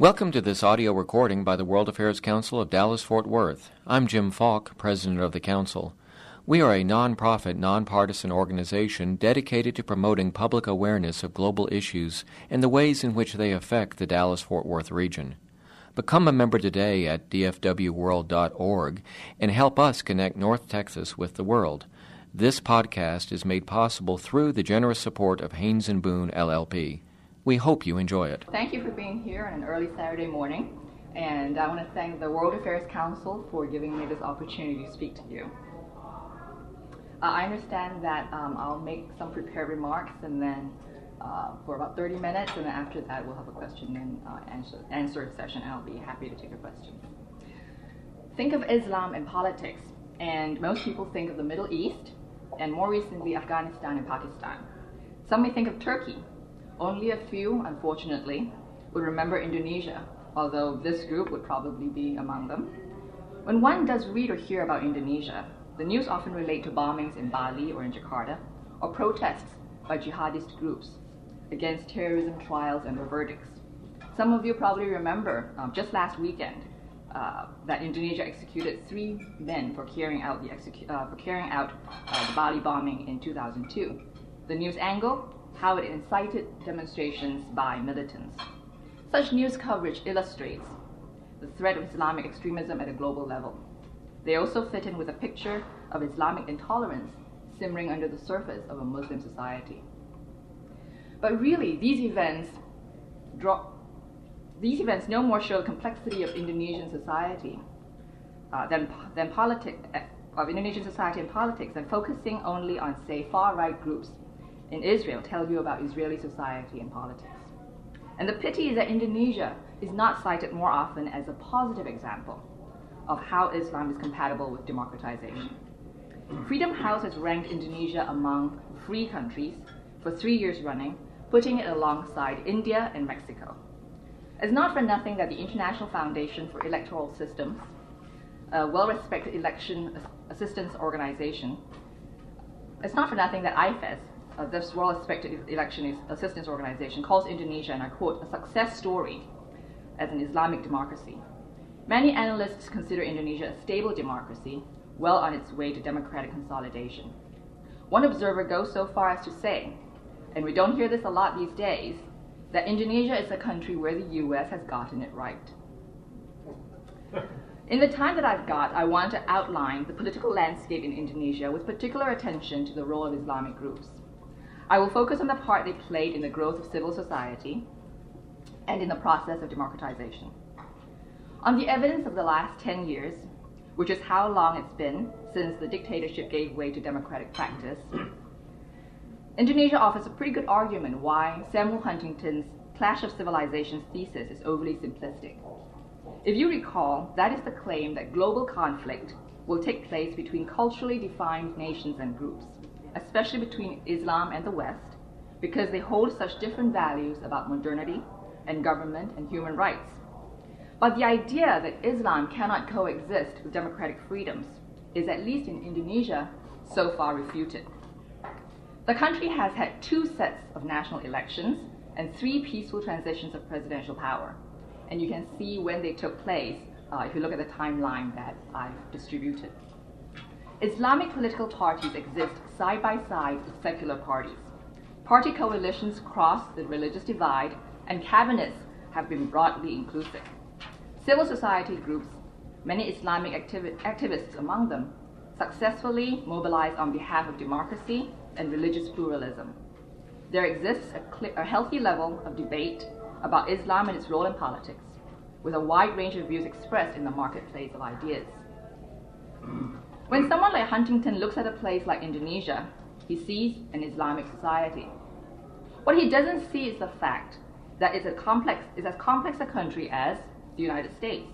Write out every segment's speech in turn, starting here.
Welcome to this audio recording by the World Affairs Council of Dallas Fort Worth. I'm Jim Falk, President of the Council. We are a nonprofit, nonpartisan organization dedicated to promoting public awareness of global issues and the ways in which they affect the Dallas Fort Worth region. Become a member today at dfwworld.org and help us connect North Texas with the world. This podcast is made possible through the generous support of Haynes and Boone LLP. We hope you enjoy it. Thank you for being here on an early Saturday morning, and I want to thank the World Affairs Council for giving me this opportunity to speak to you. Uh, I understand that um, I'll make some prepared remarks and then uh, for about 30 minutes, and then after that we'll have a question and uh, answer, answer session, and I'll be happy to take your questions. Think of Islam and politics, and most people think of the Middle East, and more recently Afghanistan and Pakistan. Some may think of Turkey. Only a few, unfortunately, would remember Indonesia, although this group would probably be among them. When one does read or hear about Indonesia, the news often relate to bombings in Bali or in Jakarta, or protests by jihadist groups against terrorism trials and their verdicts. Some of you probably remember um, just last weekend uh, that Indonesia executed three men for carrying out the, uh, for carrying out uh, the Bali bombing in 2002. The news angle: how it incited demonstrations by militants. Such news coverage illustrates the threat of Islamic extremism at a global level. They also fit in with a picture of Islamic intolerance simmering under the surface of a Muslim society. But really, these events draw, these events no more show the complexity of Indonesian society uh, than, than politic, uh, of Indonesian society and politics than focusing only on, say, far-right groups in Israel tell you about Israeli society and politics. And the pity is that Indonesia is not cited more often as a positive example of how Islam is compatible with democratization. Freedom House has ranked Indonesia among free countries for three years running, putting it alongside India and Mexico. It's not for nothing that the International Foundation for Electoral Systems, a well respected election assistance organization, it's not for nothing that IFES, uh, this well respected election assistance organization, calls Indonesia, and I quote, a success story as an Islamic democracy. Many analysts consider Indonesia a stable democracy, well on its way to democratic consolidation. One observer goes so far as to say, and we don't hear this a lot these days, that Indonesia is a country where the US has gotten it right. In the time that I've got, I want to outline the political landscape in Indonesia with particular attention to the role of Islamic groups. I will focus on the part they played in the growth of civil society and in the process of democratization. On the evidence of the last 10 years, which is how long it's been since the dictatorship gave way to democratic practice, Indonesia offers a pretty good argument why Samuel Huntington's Clash of Civilizations thesis is overly simplistic. If you recall, that is the claim that global conflict will take place between culturally defined nations and groups, especially between Islam and the West, because they hold such different values about modernity and government and human rights. But the idea that Islam cannot coexist with democratic freedoms is, at least in Indonesia, so far refuted. The country has had two sets of national elections and three peaceful transitions of presidential power. And you can see when they took place uh, if you look at the timeline that I've distributed. Islamic political parties exist side by side with secular parties. Party coalitions cross the religious divide, and cabinets have been broadly inclusive. Civil society groups, many Islamic activi- activists among them, successfully mobilize on behalf of democracy and religious pluralism. There exists a, cl- a healthy level of debate about Islam and its role in politics, with a wide range of views expressed in the marketplace of ideas. When someone like Huntington looks at a place like Indonesia, he sees an Islamic society. What he doesn't see is the fact that it's, a complex, it's as complex a country as the United States,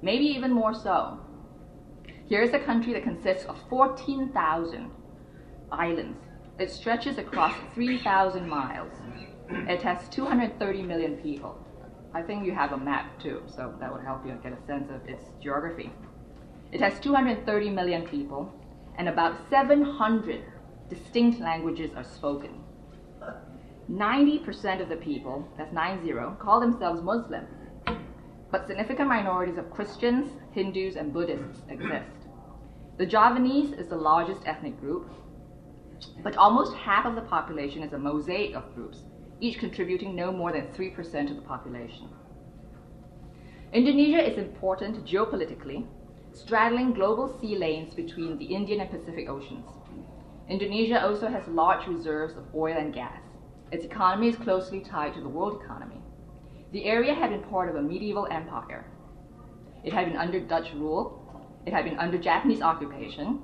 maybe even more so. Here is a country that consists of 14,000 islands. It stretches across 3,000 miles. It has 230 million people. I think you have a map too, so that would help you get a sense of its geography. It has 230 million people, and about 700 distinct languages are spoken. 90% of the people, that's 90, call themselves Muslim. but significant minorities of Christians, Hindus, and Buddhists exist. The Javanese is the largest ethnic group, but almost half of the population is a mosaic of groups, each contributing no more than 3% of the population. Indonesia is important geopolitically, straddling global sea lanes between the Indian and Pacific Oceans. Indonesia also has large reserves of oil and gas. Its economy is closely tied to the world economy. The area had been part of a medieval empire. It had been under Dutch rule, it had been under Japanese occupation,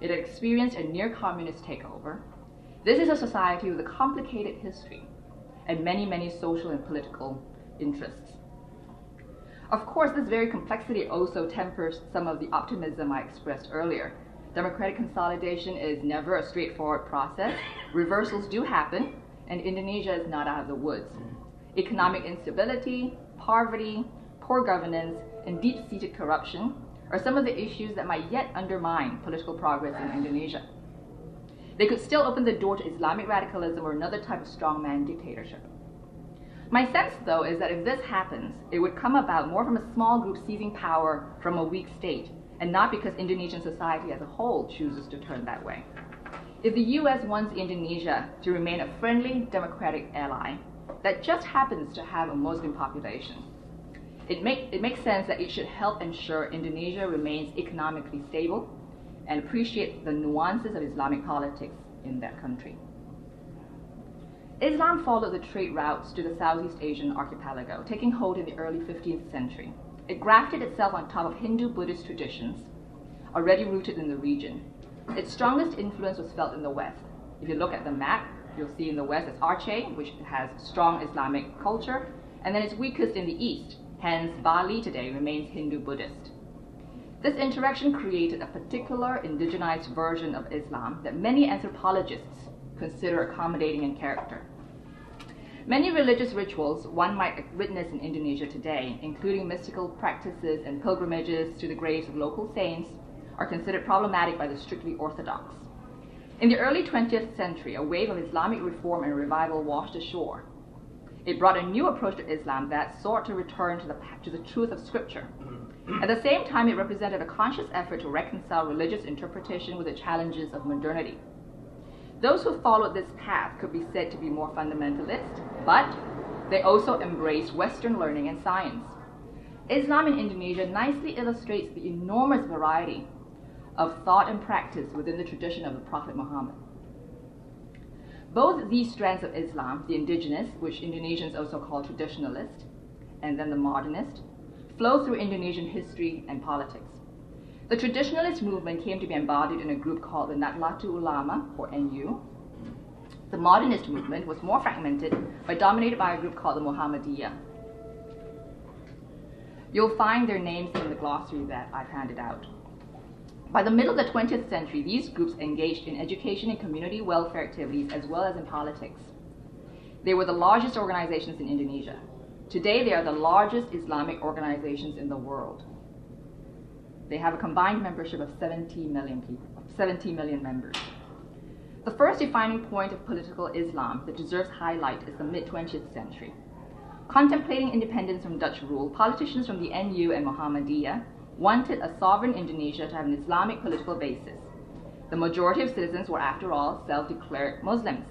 it had experienced a near communist takeover. This is a society with a complicated history and many, many social and political interests. Of course, this very complexity also tempers some of the optimism I expressed earlier. Democratic consolidation is never a straightforward process. Reversals do happen, and Indonesia is not out of the woods. Economic instability, poverty, poor governance, and deep seated corruption are some of the issues that might yet undermine political progress in Indonesia. They could still open the door to Islamic radicalism or another type of strongman dictatorship. My sense, though, is that if this happens, it would come about more from a small group seizing power from a weak state, and not because Indonesian society as a whole chooses to turn that way. If the US wants Indonesia to remain a friendly, democratic ally that just happens to have a Muslim population, it, make, it makes sense that it should help ensure Indonesia remains economically stable and appreciate the nuances of Islamic politics in that country. Islam followed the trade routes to the Southeast Asian archipelago, taking hold in the early 15th century. It grafted itself on top of Hindu Buddhist traditions already rooted in the region. Its strongest influence was felt in the West. If you look at the map, you'll see in the West it's Aceh, which has strong Islamic culture, and then it's weakest in the East, Hence, Bali today remains Hindu Buddhist. This interaction created a particular indigenized version of Islam that many anthropologists consider accommodating in character. Many religious rituals one might witness in Indonesia today, including mystical practices and pilgrimages to the graves of local saints, are considered problematic by the strictly orthodox. In the early 20th century, a wave of Islamic reform and revival washed ashore, it brought a new approach to Islam that sought to return to the, to the truth of Scripture. At the same time, it represented a conscious effort to reconcile religious interpretation with the challenges of modernity. Those who followed this path could be said to be more fundamentalist, but they also embraced Western learning and science. Islam in Indonesia nicely illustrates the enormous variety of thought and practice within the tradition of the Prophet Muhammad. Both these strands of Islam, the indigenous, which Indonesians also call traditionalist, and then the modernist, flow through Indonesian history and politics. The traditionalist movement came to be embodied in a group called the Nahdlatul Ulama, or NU. The modernist movement was more fragmented, but dominated by a group called the Muhammadiyah. You'll find their names in the glossary that I've handed out. By the middle of the 20th century, these groups engaged in education and community welfare activities as well as in politics. They were the largest organizations in Indonesia. Today, they are the largest Islamic organizations in the world. They have a combined membership of 70 million people, 70 million members. The first defining point of political Islam that deserves highlight is the mid 20th century. Contemplating independence from Dutch rule, politicians from the NU and Muhammadiyah wanted a sovereign Indonesia to have an Islamic political basis. The majority of citizens were, after all, self declared Muslims,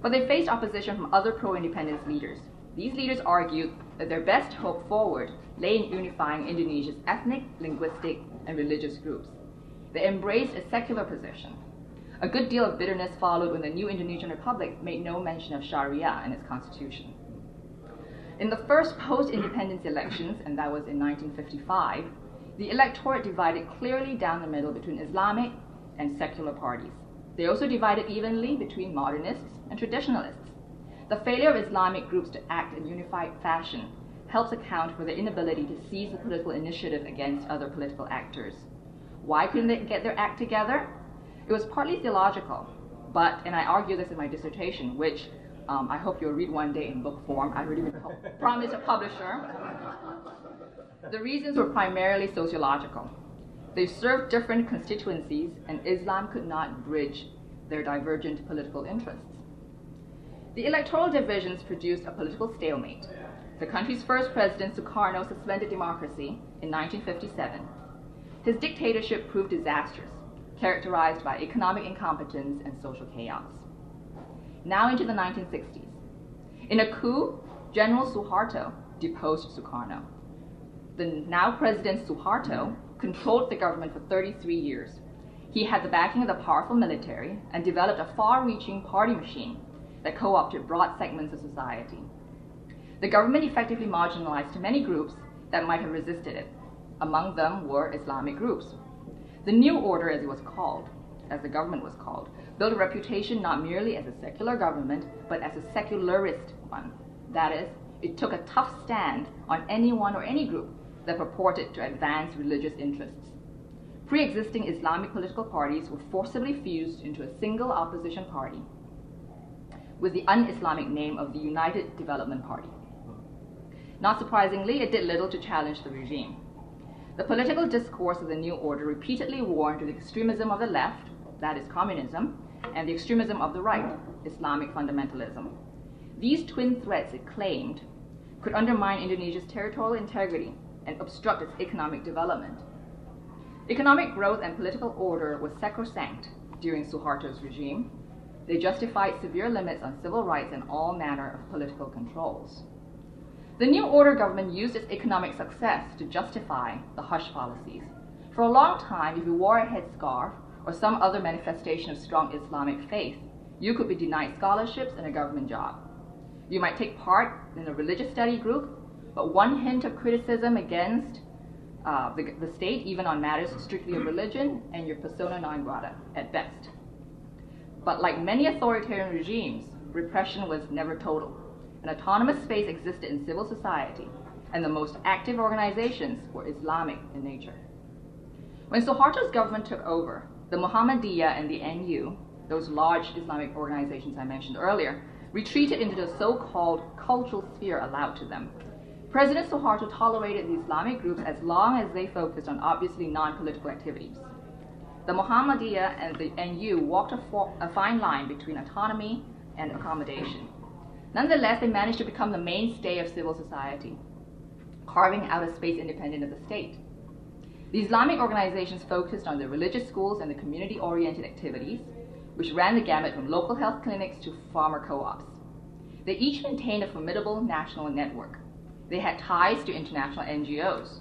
but they faced opposition from other pro independence leaders. These leaders argued that their best hope forward lay in unifying Indonesia's ethnic, linguistic, and religious groups. They embraced a secular position. A good deal of bitterness followed when the new Indonesian Republic made no mention of Sharia in its constitution. In the first post independence elections, and that was in 1955, the electorate divided clearly down the middle between Islamic and secular parties. They also divided evenly between modernists and traditionalists. The failure of Islamic groups to act in unified fashion helps account for their inability to seize the political initiative against other political actors. Why couldn't they get their act together? It was partly theological, but, and I argue this in my dissertation, which um, I hope you'll read one day in book form. I already promised a publisher. The reasons were primarily sociological. They served different constituencies, and Islam could not bridge their divergent political interests. The electoral divisions produced a political stalemate. The country's first president, Sukarno, suspended democracy in 1957. His dictatorship proved disastrous, characterized by economic incompetence and social chaos. Now into the 1960s. In a coup, General Suharto deposed Sukarno. The now president Suharto controlled the government for 33 years. He had the backing of the powerful military and developed a far reaching party machine that co opted broad segments of society. The government effectively marginalized many groups that might have resisted it. Among them were Islamic groups. The New Order, as it was called, as the government was called, built a reputation not merely as a secular government, but as a secularist one. That is, it took a tough stand on anyone or any group that purported to advance religious interests. Pre existing Islamic political parties were forcibly fused into a single opposition party with the un Islamic name of the United Development Party. Not surprisingly, it did little to challenge the regime. The political discourse of the New Order repeatedly warned of the extremism of the left, that is communism, and the extremism of the right, Islamic fundamentalism. These twin threats, it claimed, could undermine Indonesia's territorial integrity and obstruct its economic development. Economic growth and political order was sacrosanct during Suharto's regime. They justified severe limits on civil rights and all manner of political controls. The New Order government used its economic success to justify the hush policies. For a long time, if you wore a headscarf or some other manifestation of strong Islamic faith, you could be denied scholarships and a government job. You might take part in a religious study group, but one hint of criticism against uh, the, the state, even on matters strictly of religion, and your persona non grata at best. But like many authoritarian regimes, repression was never total. An autonomous space existed in civil society, and the most active organizations were Islamic in nature. When Suharto's government took over, the Muhammadiyah and the NU, those large Islamic organizations I mentioned earlier, retreated into the so called cultural sphere allowed to them. President Suharto tolerated the Islamic groups as long as they focused on obviously non political activities. The Muhammadiyah and the NU walked a, a fine line between autonomy and accommodation. Nonetheless, they managed to become the mainstay of civil society, carving out a space independent of the state. The Islamic organizations focused on the religious schools and the community oriented activities, which ran the gamut from local health clinics to farmer co ops. They each maintained a formidable national network. They had ties to international NGOs.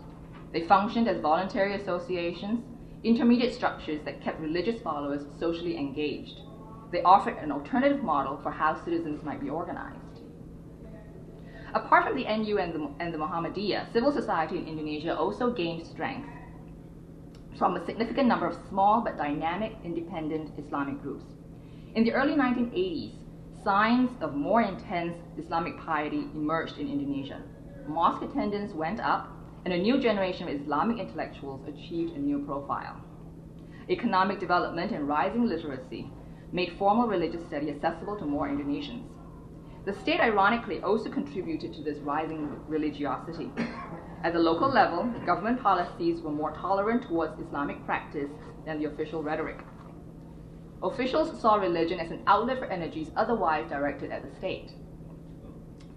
They functioned as voluntary associations, intermediate structures that kept religious followers socially engaged. They offered an alternative model for how citizens might be organized. Apart from the NU and the, and the Muhammadiyah, civil society in Indonesia also gained strength from a significant number of small but dynamic independent Islamic groups. In the early 1980s, signs of more intense Islamic piety emerged in Indonesia. Mosque attendance went up, and a new generation of Islamic intellectuals achieved a new profile. Economic development and rising literacy made formal religious study accessible to more Indonesians. The state, ironically, also contributed to this rising religiosity. At the local level, government policies were more tolerant towards Islamic practice than the official rhetoric. Officials saw religion as an outlet for energies otherwise directed at the state.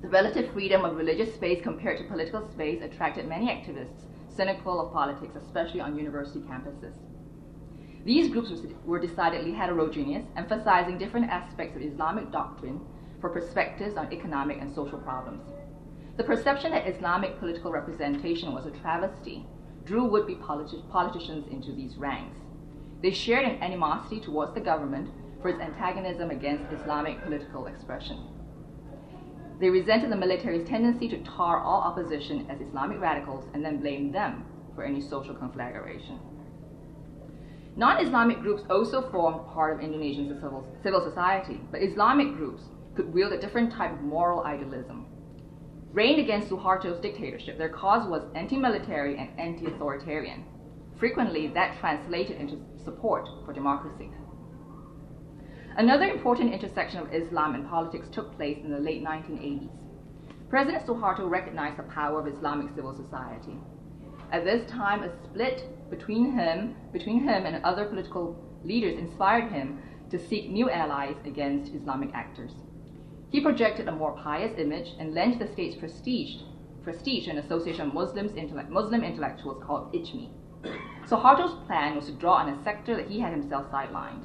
The relative freedom of religious space compared to political space attracted many activists cynical of politics, especially on university campuses. These groups were decidedly heterogeneous, emphasizing different aspects of Islamic doctrine for perspectives on economic and social problems. The perception that Islamic political representation was a travesty drew would be politi- politicians into these ranks. They shared an animosity towards the government for its antagonism against Islamic political expression. They resented the military's tendency to tar all opposition as Islamic radicals and then blame them for any social conflagration. Non Islamic groups also formed part of Indonesian civil, civil society, but Islamic groups could wield a different type of moral idealism. Reigned against Suharto's dictatorship, their cause was anti military and anti authoritarian. Frequently, that translated into support for democracy. Another important intersection of Islam and politics took place in the late 1980s. President Suharto recognized the power of Islamic civil society. At this time, a split between him, between him and other political leaders inspired him to seek new allies against Islamic actors. He projected a more pious image and lent the state's prestige, prestige to an association of Muslims, intellect, Muslim intellectuals called ICMI. Suharto's plan was to draw on a sector that he had himself sidelined.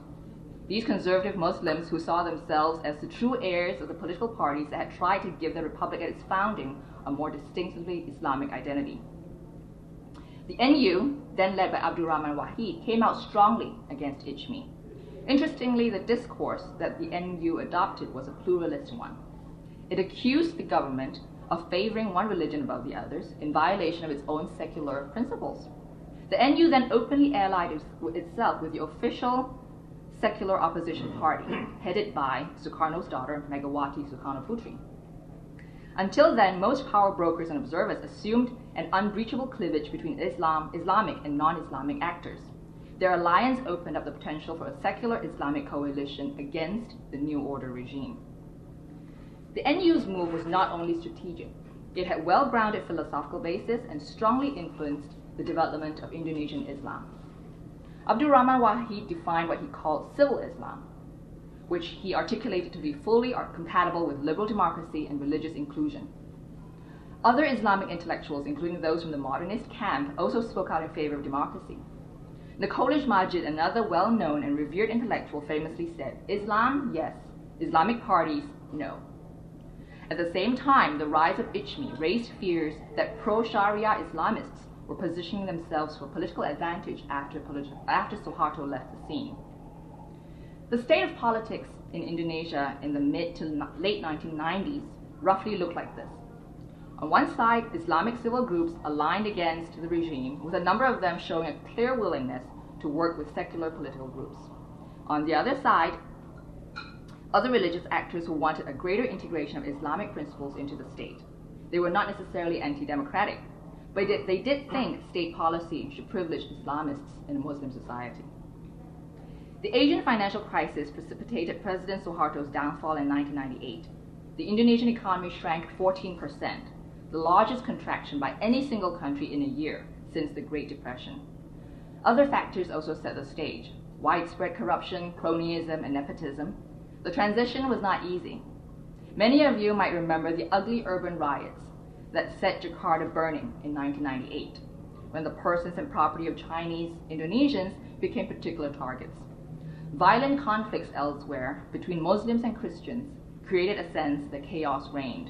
These conservative Muslims who saw themselves as the true heirs of the political parties that had tried to give the republic at its founding a more distinctively Islamic identity. The NU, then led by Abdur Rahman Wahid, came out strongly against ICMI. Interestingly, the discourse that the NU adopted was a pluralist one. It accused the government of favoring one religion above the others in violation of its own secular principles. The NU then openly allied itself with the official secular opposition party, headed by Sukarno's daughter, Megawati Sukarno Putri. Until then, most power brokers and observers assumed an unbreachable cleavage between Islam, Islamic and non-Islamic actors. Their alliance opened up the potential for a secular Islamic coalition against the New Order regime. The NU's move was not only strategic, it had well-grounded philosophical basis and strongly influenced the development of Indonesian Islam. Abdur Rahman Wahid defined what he called civil Islam, which he articulated to be fully compatible with liberal democracy and religious inclusion. Other Islamic intellectuals, including those from the modernist camp, also spoke out in favor of democracy. Nurcholish Madjid, another well known and revered intellectual, famously said, Islam, yes. Islamic parties, no. At the same time, the rise of ICMI raised fears that pro Sharia Islamists were positioning themselves for political advantage after, politi- after Suharto left the scene. The state of politics in Indonesia in the mid to late 1990s roughly looked like this. On one side, Islamic civil groups aligned against the regime, with a number of them showing a clear willingness to work with secular political groups. On the other side, other religious actors who wanted a greater integration of Islamic principles into the state. They were not necessarily anti democratic, but they did think state policy should privilege Islamists in a Muslim society. The Asian financial crisis precipitated President Suharto's downfall in 1998. The Indonesian economy shrank 14%, the largest contraction by any single country in a year since the Great Depression. Other factors also set the stage widespread corruption, cronyism, and nepotism. The transition was not easy. Many of you might remember the ugly urban riots that set Jakarta burning in 1998, when the persons and property of Chinese Indonesians became particular targets. Violent conflicts elsewhere between Muslims and Christians created a sense that chaos reigned.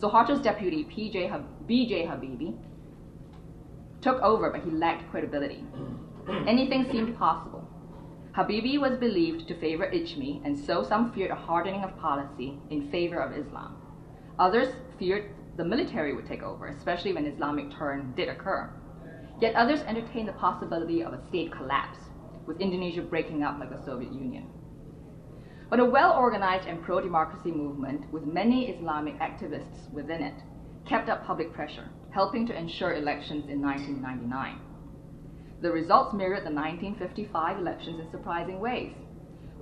Suharto's deputy, PJ BJ Habibie, took over, but he lacked credibility. Anything seemed possible. Habibie was believed to favor ICMI, and so some feared a hardening of policy in favor of Islam. Others feared the military would take over, especially when Islamic turn did occur. Yet others entertained the possibility of a state collapse with Indonesia breaking up like the Soviet Union. But a well organized and pro democracy movement with many Islamic activists within it kept up public pressure, helping to ensure elections in 1999. The results mirrored the 1955 elections in surprising ways,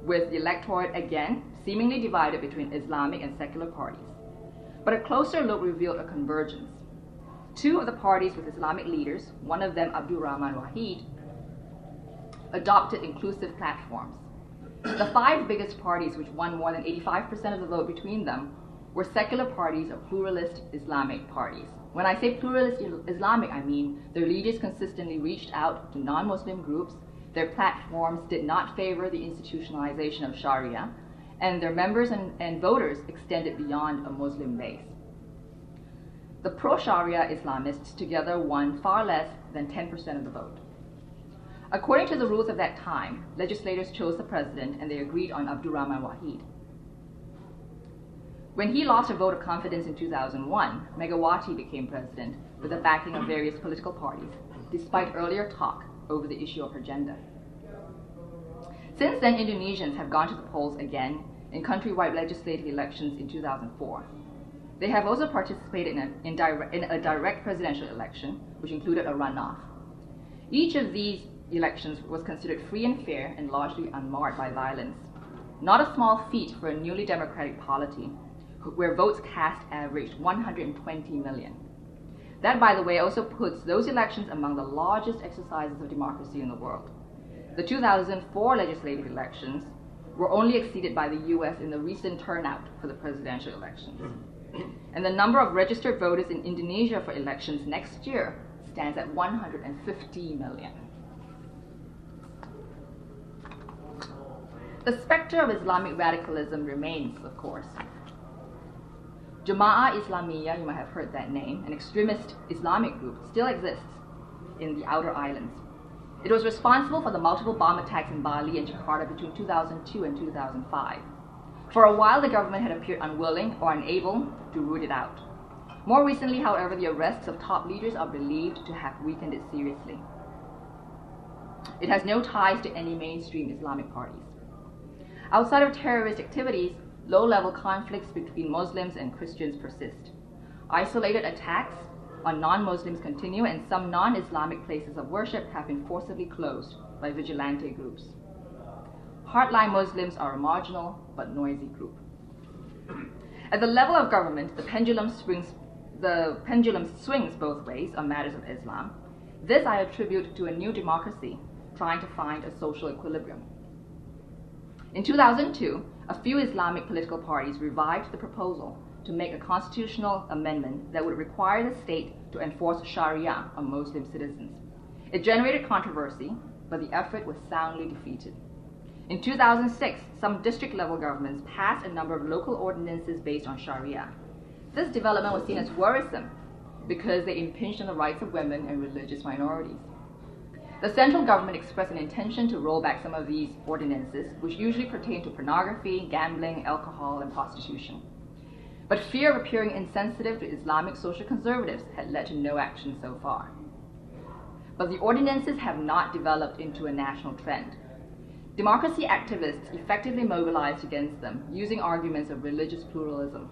with the electorate again seemingly divided between Islamic and secular parties. But a closer look revealed a convergence. Two of the parties with Islamic leaders, one of them Abdur Rahman Wahid, adopted inclusive platforms. The five biggest parties, which won more than 85% of the vote between them, were secular parties or pluralist Islamic parties. When I say pluralist Islamic, I mean their leaders consistently reached out to non Muslim groups, their platforms did not favor the institutionalization of Sharia, and their members and, and voters extended beyond a Muslim base. The pro Sharia Islamists together won far less than 10% of the vote. According to the rules of that time, legislators chose the president and they agreed on Abdurrahman Wahid. When he lost a vote of confidence in 2001, Megawati became president with the backing of various political parties, despite earlier talk over the issue of her gender. Since then, Indonesians have gone to the polls again in countrywide legislative elections in 2004. They have also participated in a, in, dire- in a direct presidential election, which included a runoff. Each of these elections was considered free and fair and largely unmarred by violence. Not a small feat for a newly democratic polity, where votes cast averaged 120 million. That, by the way, also puts those elections among the largest exercises of democracy in the world. The 2004 legislative elections were only exceeded by the US in the recent turnout for the presidential elections. And the number of registered voters in Indonesia for elections next year stands at 150 million. The specter of Islamic radicalism remains, of course. Jama'ah Islamiyah, you might have heard that name, an extremist Islamic group, still exists in the outer islands. It was responsible for the multiple bomb attacks in Bali and Jakarta between 2002 and 2005. For a while, the government had appeared unwilling or unable to root it out. More recently, however, the arrests of top leaders are believed to have weakened it seriously. It has no ties to any mainstream Islamic parties. Outside of terrorist activities, low level conflicts between Muslims and Christians persist. Isolated attacks on non Muslims continue, and some non Islamic places of worship have been forcibly closed by vigilante groups. Hardline Muslims are a marginal but noisy group. At the level of government, the pendulum swings, the pendulum swings both ways on matters of Islam. This I attribute to a new democracy trying to find a social equilibrium. In 2002, a few Islamic political parties revived the proposal to make a constitutional amendment that would require the state to enforce Sharia on Muslim citizens. It generated controversy, but the effort was soundly defeated. In 2006, some district level governments passed a number of local ordinances based on Sharia. This development was seen as worrisome because they impinged on the rights of women and religious minorities. The central government expressed an intention to roll back some of these ordinances, which usually pertain to pornography, gambling, alcohol, and prostitution. But fear of appearing insensitive to Islamic social conservatives had led to no action so far. But the ordinances have not developed into a national trend. Democracy activists effectively mobilized against them using arguments of religious pluralism.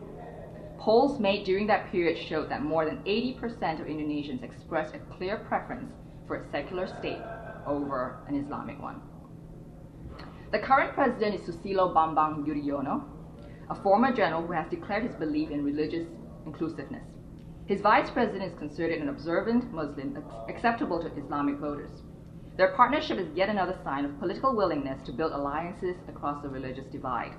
Polls made during that period showed that more than 80% of Indonesians expressed a clear preference for a secular state over an Islamic one. The current president is Susilo Bambang Yudhoyono, a former general who has declared his belief in religious inclusiveness. His vice president is considered an observant Muslim acceptable to Islamic voters. Their partnership is yet another sign of political willingness to build alliances across the religious divide.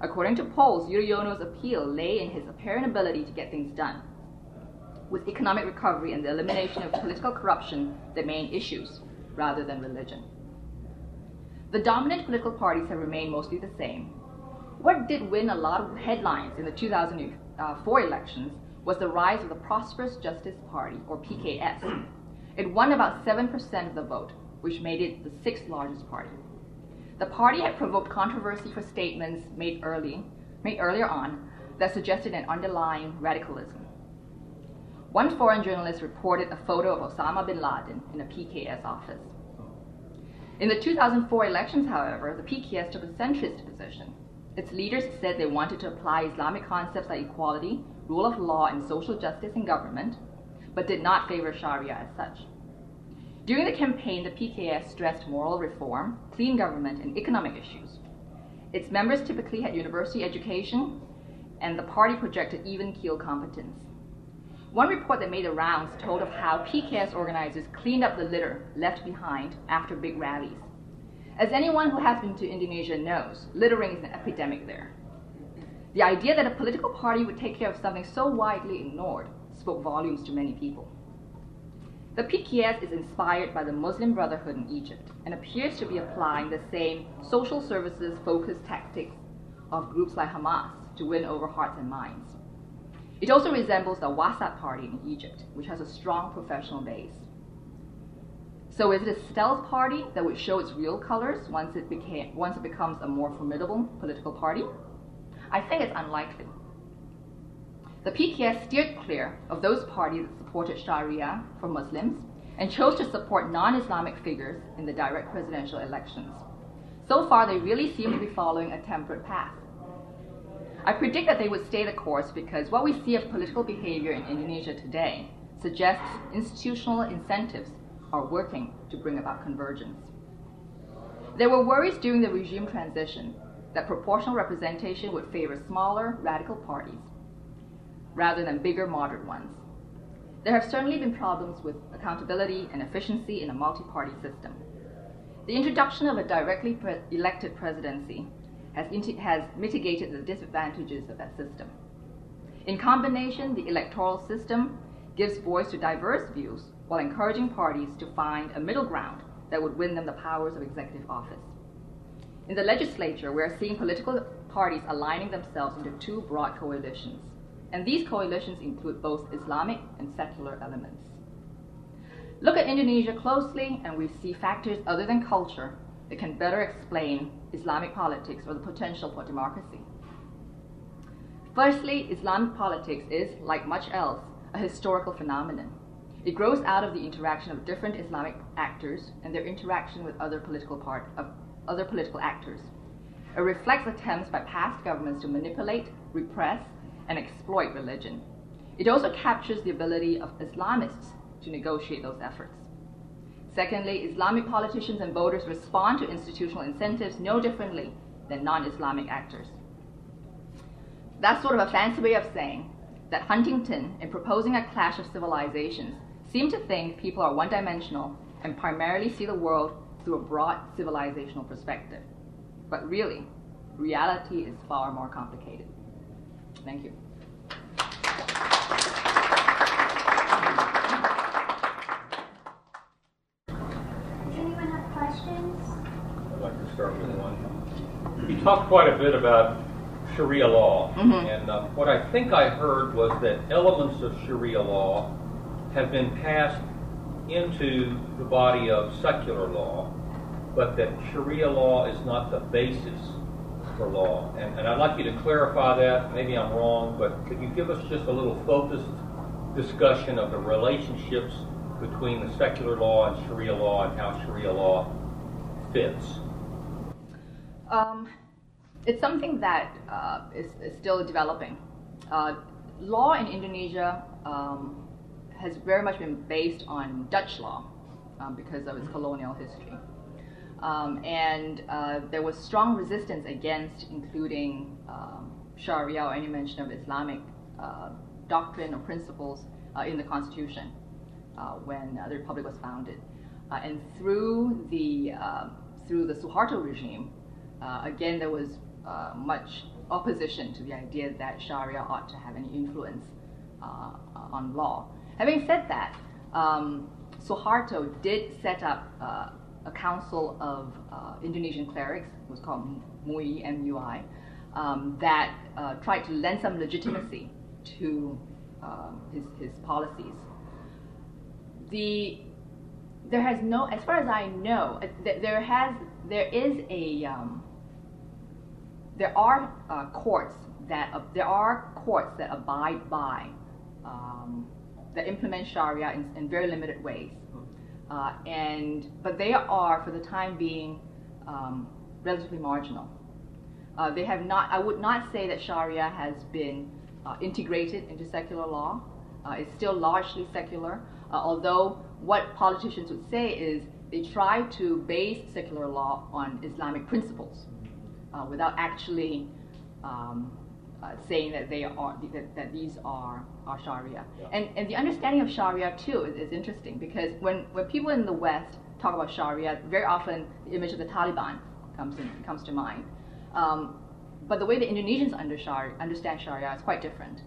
According to polls, Yudhoyono's appeal lay in his apparent ability to get things done, with economic recovery and the elimination of political corruption the main issues, rather than religion. The dominant political parties have remained mostly the same, what did win a lot of headlines in the 2004 elections was the rise of the Prosperous Justice Party, or PKS. It won about 7% of the vote, which made it the sixth largest party. The party had provoked controversy for statements made early, made earlier on, that suggested an underlying radicalism. One foreign journalist reported a photo of Osama bin Laden in a PKS office. In the 2004 elections, however, the PKS took a centrist position its leaders said they wanted to apply Islamic concepts like equality, rule of law, and social justice in government, but did not favor Sharia as such. During the campaign, the PKS stressed moral reform, clean government, and economic issues. Its members typically had university education, and the party projected even keel competence. One report that made the rounds told of how PKS organizers cleaned up the litter left behind after big rallies. As anyone who has been to Indonesia knows, littering is an epidemic there. The idea that a political party would take care of something so widely ignored spoke volumes to many people. The PKS is inspired by the Muslim Brotherhood in Egypt and appears to be applying the same social services focused tactics of groups like Hamas to win over hearts and minds. It also resembles the Wasat Party in Egypt, which has a strong professional base. So is it a stealth party that would show its real colors once it became once it becomes a more formidable political party? I think it's unlikely. The PKS steered clear of those parties that supported Sharia for Muslims and chose to support non-Islamic figures in the direct presidential elections. So far, they really seem to be following a temperate path. I predict that they would stay the course because what we see of political behavior in Indonesia today suggests institutional incentives are working to bring about convergence. There were worries during the regime transition that proportional representation would favor smaller, radical parties rather than bigger, moderate ones. There have certainly been problems with accountability and efficiency in a multi party system. The introduction of a directly pre- elected presidency has, has mitigated the disadvantages of that system. In combination, the electoral system gives voice to diverse views while encouraging parties to find a middle ground that would win them the powers of executive office. In the legislature, we are seeing political parties aligning themselves into two broad coalitions, and these coalitions include both Islamic and secular elements. Look at Indonesia closely, and we see factors other than culture that can better explain Islamic politics or the potential for democracy. Firstly, Islamic politics is, like much else, a historical phenomenon. It grows out of the interaction of different Islamic actors and their interaction with other political part of other political actors. It reflects attempts by past governments to manipulate, repress, and exploit religion. It also captures the ability of Islamists to negotiate those efforts. Secondly, Islamic politicians and voters respond to institutional incentives no differently than non Islamic actors. That's sort of a fancy way of saying that Huntington, in proposing a clash of civilizations, seemed to think people are one dimensional and primarily see the world through a broad civilizational perspective. But really, reality is far more complicated. Thank you. With one. You talked quite a bit about Sharia law, mm-hmm. and uh, what I think I heard was that elements of Sharia law have been passed into the body of secular law, but that Sharia law is not the basis for law. And, and I'd like you to clarify that. Maybe I'm wrong, but could you give us just a little focused discussion of the relationships between the secular law and Sharia law and how Sharia law fits? It's something that uh, is, is still developing. Uh, law in Indonesia um, has very much been based on Dutch law um, because of its colonial history. Um, and uh, there was strong resistance against including um, Sharia or any mention of Islamic uh, doctrine or principles uh, in the constitution uh, when the republic was founded. and through the, through the Suharto regime, uh, again, there was uh, much opposition to the idea that Sharia ought to have any influence uh, on law. Having said that, um, Suharto did set up uh, a council of uh, Indonesian clerics, it was called MUI, M-U-I, um, that uh, tried to lend some legitimacy to um, his, his policies. The there has no, as far as I know, there has there is a um, there are uh, courts that uh, there are courts that abide by um, that implement Sharia in, in very limited ways, uh, and but they are for the time being um, relatively marginal. Uh, they have not. I would not say that Sharia has been uh, integrated into secular law. Uh, it's still largely secular, although what politicians would say is they try to base secular law on Islamic principles uh, without actually um, uh, saying that they are that, that these are are Sharia. Yeah. And and the understanding of Sharia too is, is interesting because when when people in the West talk about Sharia, very often the image of the Taliban comes in, comes to mind. Um, but the way the Indonesians under Sharia, understand Sharia is quite different.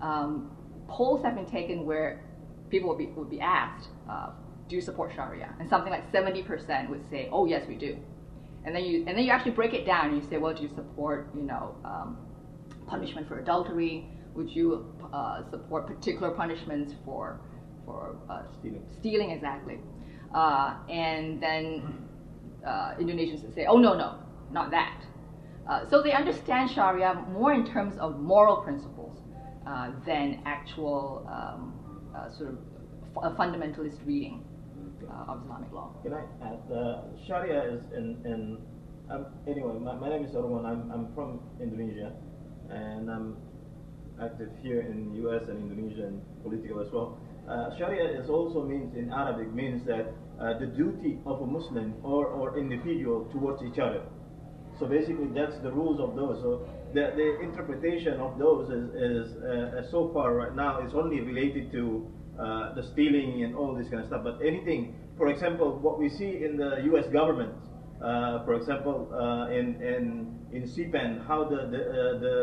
Um, polls have been taken where people would be, would be asked, uh, do you support Sharia? And something like 70% would say, oh yes, we do and then you and then you actually break it down and you say, well, do you support you know um, punishment for adultery? Would you uh, support particular punishments for for uh, stealing? Stealing exactly, uh, and then uh, Indonesians say, oh no no, not that. Uh, so they understand Sharia more in terms of moral principles uh, than actual um, sort of a fundamentalist reading uh, of Islamic law. Can I add? Uh, Sharia is in, in um, anyway, my, my, name is Arwan. I'm, I'm from Indonesia and I'm active here in US and Indonesia and political as well. Uh, Sharia is also means in Arabic means that uh, the duty of a Muslim or, or individual towards each other. So basically that's the rules of those. So the, the interpretation of those is, is uh, so far right now is only related to uh, the stealing and all this kind of stuff. But anything, for example, what we see in the U.S. government, Uh, for example, uh, in in in C-SPAN, how the the uh, the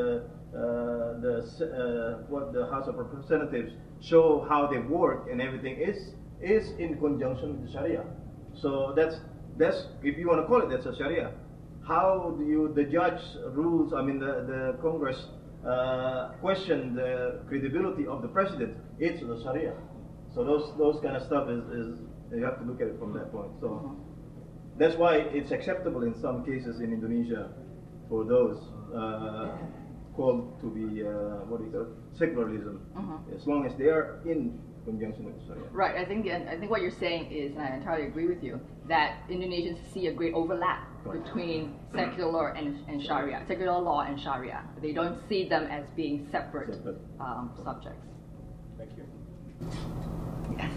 uh, uh, what the House of Representatives show how they work and everything is is in conjunction with the Sharia. So that's that's if you want to call it that's a Sharia. How do you the judge rules? I mean the the Congress uh, question the credibility of the president. It's the Sharia. So those those kind of stuff is, is you have to look at it from that point. So that's why it's acceptable in some cases in Indonesia for those uh, called to be uh, what do you call it? secularism, as long as they are in conjunction with Sharia. Right. I think I think what you're saying is, and I entirely agree with you, that Indonesians see a great overlap. Between secular law and, and Sharia, secular law and Sharia. They don't see them as being separate Separate. um, subjects. Thank you. Yes.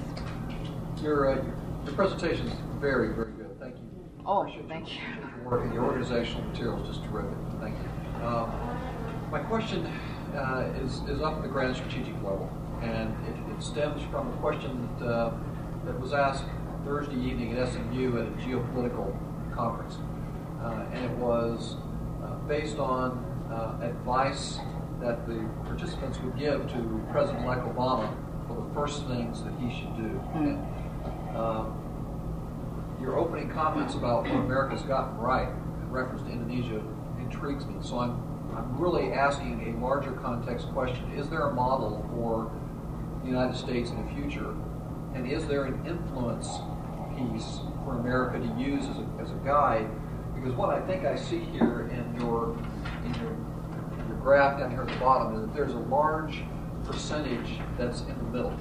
Your, uh, your presentation is very, very good. Thank you. Oh, Appreciate thank you. Your your organizational material is just terrific. Thank you. Um, my question uh, is, is up at the grand strategic level, and it, it stems from a question that, uh, that was asked Thursday evening at SMU at a geopolitical conference. Uh, and it was uh, based on uh, advice that the participants would give to President-elect Obama for the first things that he should do. And, um, your opening comments about what America's gotten right in reference to Indonesia intrigues me. So I'm, I'm really asking a larger context question. Is there a model for the United States in the future? And is there an influence piece for America to use as a, as a guide? Because what I think I see here in your, in your, your graph down here at the bottom is that there's a large percentage that's in the middle.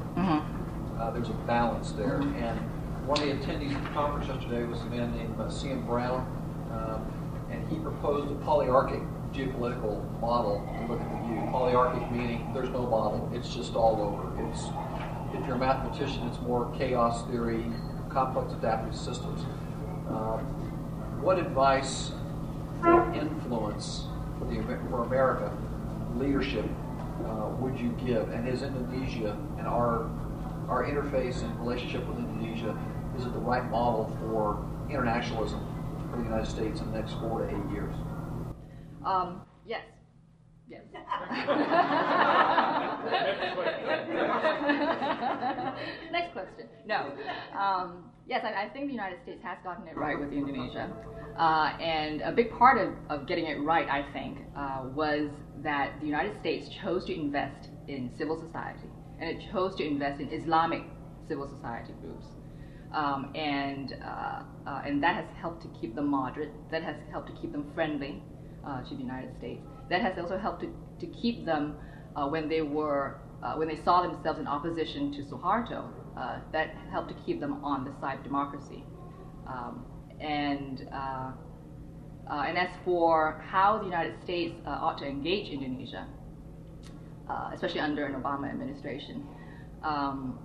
Uh, there's a balance there. And one of the attendees at the conference yesterday was a man named uh, C.M. Brown, um, and he proposed a polyarchic geopolitical model to look at the view. Polyarchic meaning there's no model, it's just all over. It's if you're a mathematician, it's more chaos theory, complex adaptive systems. Uh, what advice for influence for the for America leadership uh, would you give? And is Indonesia and our our interface and relationship with Indonesia is it the right model for internationalism for the United States in the next four to eight years? Um, yes. Yes. Next question. No. Um, yes, I, I think the United States has gotten it right with Indonesia. Uh, and a big part of, of getting it right, I think, uh, was that the United States chose to invest in civil society. And it chose to invest in Islamic civil society groups. Um, and, uh, uh, and that has helped to keep them moderate, that has helped to keep them friendly uh, to the United States. That has also helped to, to keep them uh, when they were when they saw themselves in opposition to Suharto. Uh, that helped to keep them on the side of democracy. Um, and uh, uh, and as for how the United States uh, ought to engage Indonesia, uh, especially under an Obama administration. Um,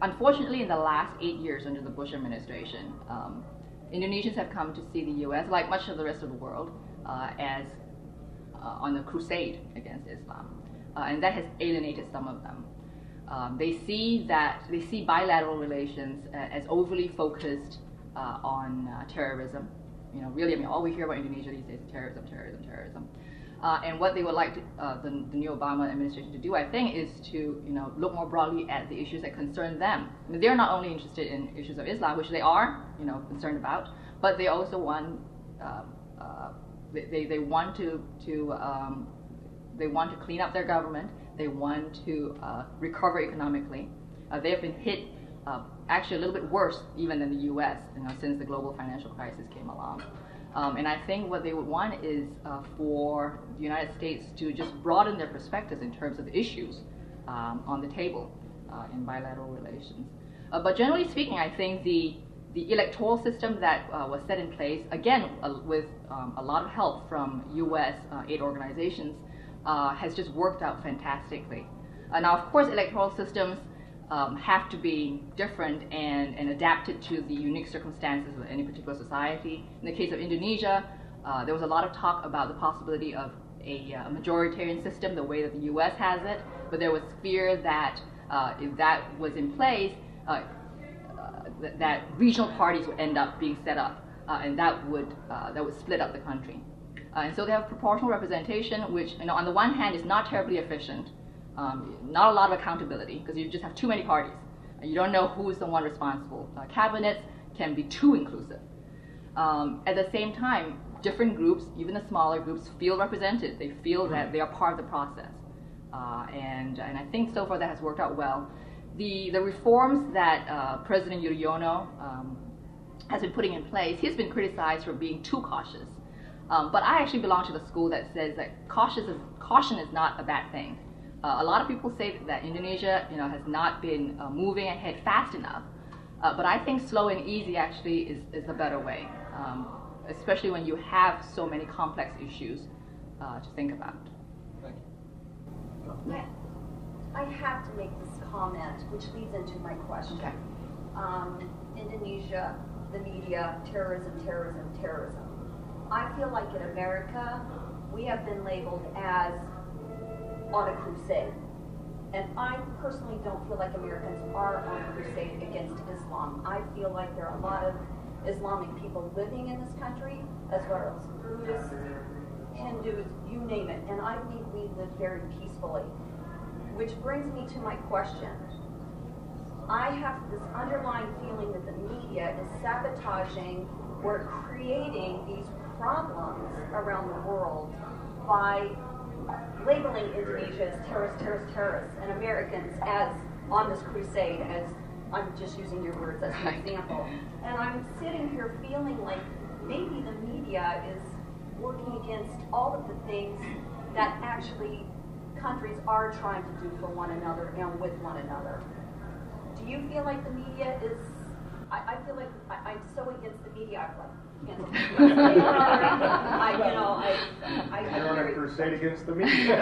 unfortunately, in the last eight years under the Bush administration, um, Indonesians have come to see the U.S., like much of the rest of the world, as on a crusade against Islam, and that has alienated some of them. Um, they see that they see bilateral relations uh, as overly focused uh, on uh, terrorism. You know, really, I mean, all we hear about Indonesia these days is terrorism, terrorism, terrorism. Uh, and what they would like to, uh, the, the new Obama administration to do, I think, is to you know look more broadly at the issues that concern them. I mean, they're not only interested in issues of Islam, which they are you know concerned about, but they also want uh, they, they want to to um, they want to clean up their government. They want to uh, recover economically. Uh, they have been hit uh, actually a little bit worse even than the U.S. You know, since the global financial crisis came along. Um, and I think what they would want is uh, for the United States to just broaden their perspectives in terms of the issues um, on the table uh, in bilateral relations. Uh, but generally speaking, I think the the electoral system that uh, was set in place, again uh, with um, a lot of help from U.S. uh, aid organizations, uh, has just worked out fantastically. Uh, now, of course, electoral systems um, have to be different and, and adapted to the unique circumstances of any particular society. In the case of Indonesia, uh, there was a lot of talk about the possibility of a, uh, majoritarian system, the way that the U.S. has it, but there was fear that uh, if that was in place, uh, th- that regional parties would end up being set up. and that would that would split up the country. Uh, and so they have proportional representation, which you know on the one hand is not terribly efficient, um, not a lot of accountability because you just have too many parties. You don't know who is the one responsible. Uh, cabinets can be too inclusive. Um, at the same time, different groups, even the smaller groups, feel represented. They feel that they are part of the process. Uh, and, and I think so far that has worked out well. The, the reforms that uh, President Yudhoyono um, has been putting in place, he's been criticized for being too cautious. Um, but I actually belong to the school that says that cautious is, caution is not a bad thing. Uh, a lot of people say that Indonesia, you know, has not been uh, moving ahead fast enough. Uh, but I think slow and easy actually is, is a better way, um, especially when you have so many complex issues uh, to think about. Thank you. Yeah. I have to make this comment, which leads into my question. Okay. Um, Indonesia, the media, terrorism, terrorism, terrorism. I feel like in America, we have been labeled as on a crusade. And I personally don't feel like Americans are on a crusade against Islam. I feel like there are a lot of Islamic people living in this country, as well as Buddhists, Hindus, you name it. And I think we live very peacefully. Which brings me to my question. I have this underlying feeling that the media is sabotaging or creating these problems around the world by labeling Indonesia as terrorists, terrorists, terrorists, and Americans as on this crusade, as I'm just using your words as an example. And I'm sitting here feeling like maybe the media is working against all of the things that actually countries are trying to do for one another and with one another. Do you feel like the media is? I, I feel like I, I'm so against the media. I'm like, against the media. I, you know, I, I, I You're on a crusade against the media.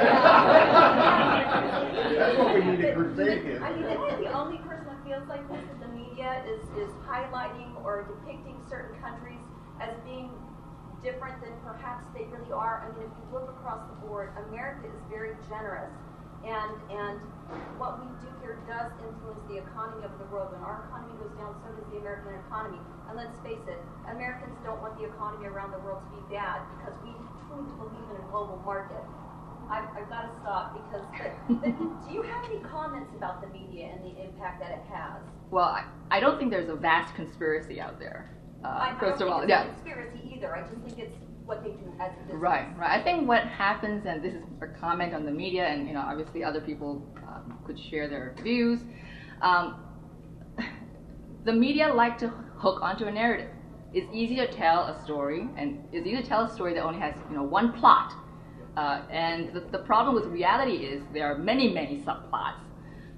That's what we need to crusade against. I mean, am I the only person that feels like this? That the media is, is highlighting or depicting certain countries as being different than perhaps they really are. I mean, if you look across the board, America is very generous. And, and what we do here does influence the economy of the world. When our economy goes down, so does the American economy. And let's face it, Americans don't want the economy around the world to be bad because we truly believe in a global market. I've, I've got to stop because, but, but do you have any comments about the media and the impact that it has? Well, I, I don't think there's a vast conspiracy out there. Uh, first don't of all, think yeah. conspiracy either. I just think it's what they do as a business. Right, right. I think what happens, and this is a comment on the media, and you know, obviously other people um, could share their views. Um, the media like to hook onto a narrative. It's easy to tell a story, and it's easy to tell a story that only has you know one plot. Uh, and the, the problem with reality is there are many, many subplots.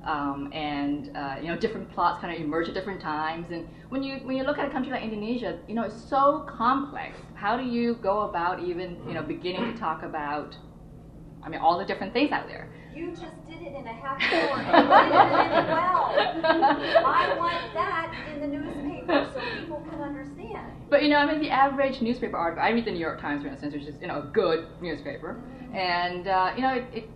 Um, and uh, you know different plots kind of emerge at different times. And when you when you look at a country like Indonesia, you know it's so complex. How do you go about even you know beginning to talk about, I mean, all the different things out there? You just did it in a half hour and you did it really well. I want that in the newspaper so people can understand. But you know, I mean, the average newspaper article. I read the New York Times, for instance, which is you know a good newspaper, and uh, you know, it, it,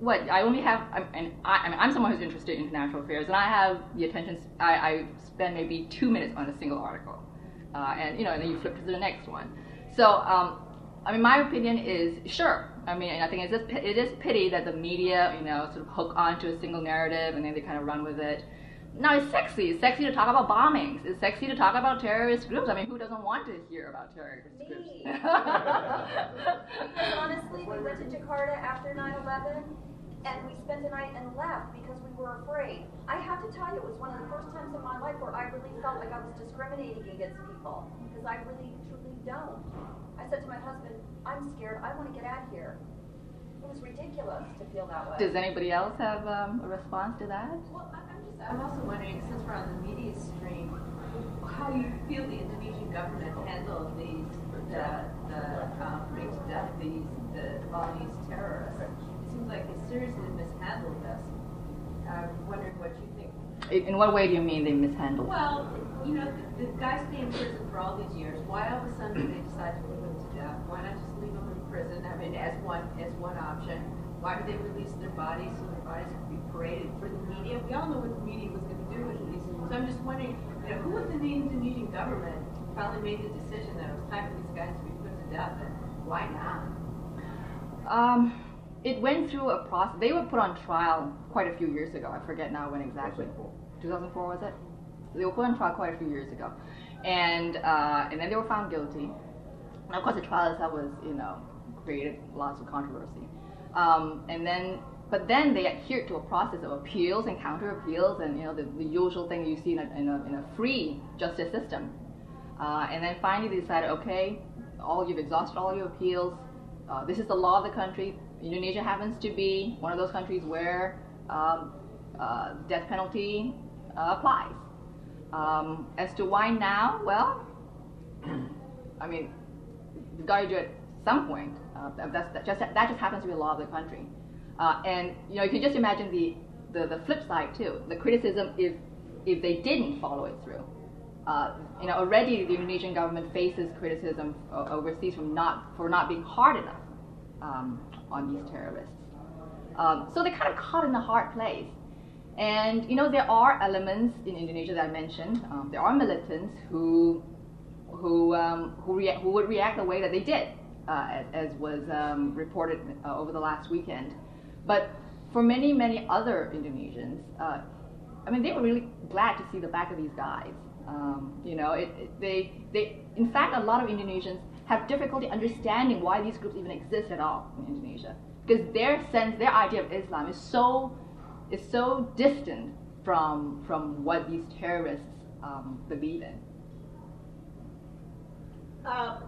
what I only have, I'm, and I, I mean, I'm someone who's interested in international affairs, and I have the attention. I, I spend maybe two minutes on a single article, uh, and you know, and then you flip to the next one. So, um, I mean, my opinion is sure. I mean, and I think it's just, it is pity that the media, you know, sort of hook onto a single narrative and then they kind of run with it. No, it's sexy. It's sexy to talk about bombings. It's sexy to talk about terrorist groups. I mean, who doesn't want to hear about terrorist groups? Me. Because honestly, we went to Jakarta after 9/11, and we spent the night and left because we were afraid. I have to tell you, it was one of the first times in my life where I really felt like I was discriminating against people because I really, truly don't. I said to my husband, "I'm scared. I want to get out of here." It was ridiculous to feel that way. Does anybody else have um, a response to that? Well, I'm also wondering, since we're on the media stream, how you feel the Indonesian government handled these, the, the, um, putting to death these, the, all these terrorists. It seems like they seriously mishandled this. I'm wondering what you think. In what way do you mean they mishandled? Well, you know, the, the guys stay in prison for all these years. Why all of a sudden do they decide to put them to death? Why not just leave them in prison? I mean, as one as one option. Why did they release their bodies so their bodies could be paraded for the media? We all know what the media was going to do with these. So I'm just wondering, you know, who within the Indonesian government finally made the decision that it was time for these guys to be put to death, and why not? Um, it went through a process. They were put on trial quite a few years ago. I forget now when exactly. 2004 was it? They were put on trial quite a few years ago, and uh, and then they were found guilty. And of course, the trial itself was, you know, created lots of controversy. Um, and then, but then they adhered to a process of appeals and counter appeals, and you know, the, the usual thing you see in a, in a, in a free justice system. Uh, and then finally, they decided, okay, all you've exhausted all your appeals. Uh, this is the law of the country. Indonesia happens to be one of those countries where um, uh, death penalty uh, applies. Um, as to why now, well, I mean, you got to do it at some point. Uh, that's, that, just, that just happens to be the law of the country. Uh, and you know, you can just imagine the, the, the flip side too. The criticism if if they didn't follow it through. Uh, you know, already the Indonesian government faces criticism overseas from not for not being hard enough um, on these terrorists. Um, so they're kind of caught in a hard place. And you know, there are elements in Indonesia that I mentioned. Um, there are militants who who um, who, who, would react the way that they did, uh, as, as, was um, reported uh, over the last weekend. But for many many other Indonesians, uh, I mean, they were really glad to see the back of these guys. Um, you know, it, it, they they in fact a lot of Indonesians have difficulty understanding why these groups even exist at all in Indonesia because their sense, their idea of Islam is so is so distant from from what these terrorists um, believe in. Uh,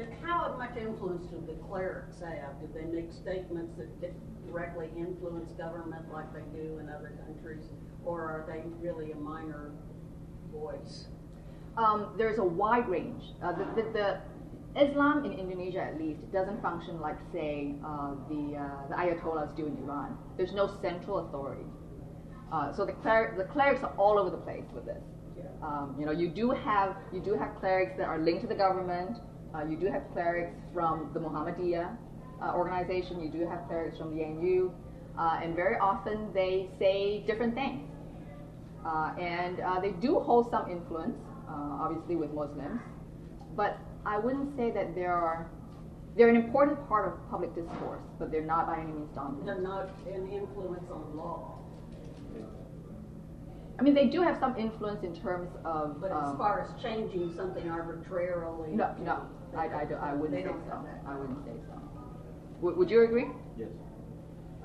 the, the, how much influence do the clerics have? Do they make statements that directly influence government like they do in other countries, or are they really a minor voice? Um, there's a wide range. Uh, the, the, the, Islam in Indonesia, at least, doesn't function like, say, uh, the, uh, the Ayatollahs do in Iran. There's no central authority. Uh, so the, cler- the clerics are all over the place with this. Um, you know, you do have you do have clerics that are linked to the government. Uh, you do have clerics from the Muhammadiyah uh, organization. You do have clerics from the ANU, uh, and very often they say different things. Uh, and uh, they do hold some influence, uh, obviously with Muslims, but I wouldn't say that they are. They're an important part of public discourse, but they're not by any means dominant. They're not an influence on law. I mean, they do have some influence in terms of. But um, as far as changing something arbitrarily. No, no, I, I, do, I wouldn't say so. I wouldn't say so. W- would you agree? Yes.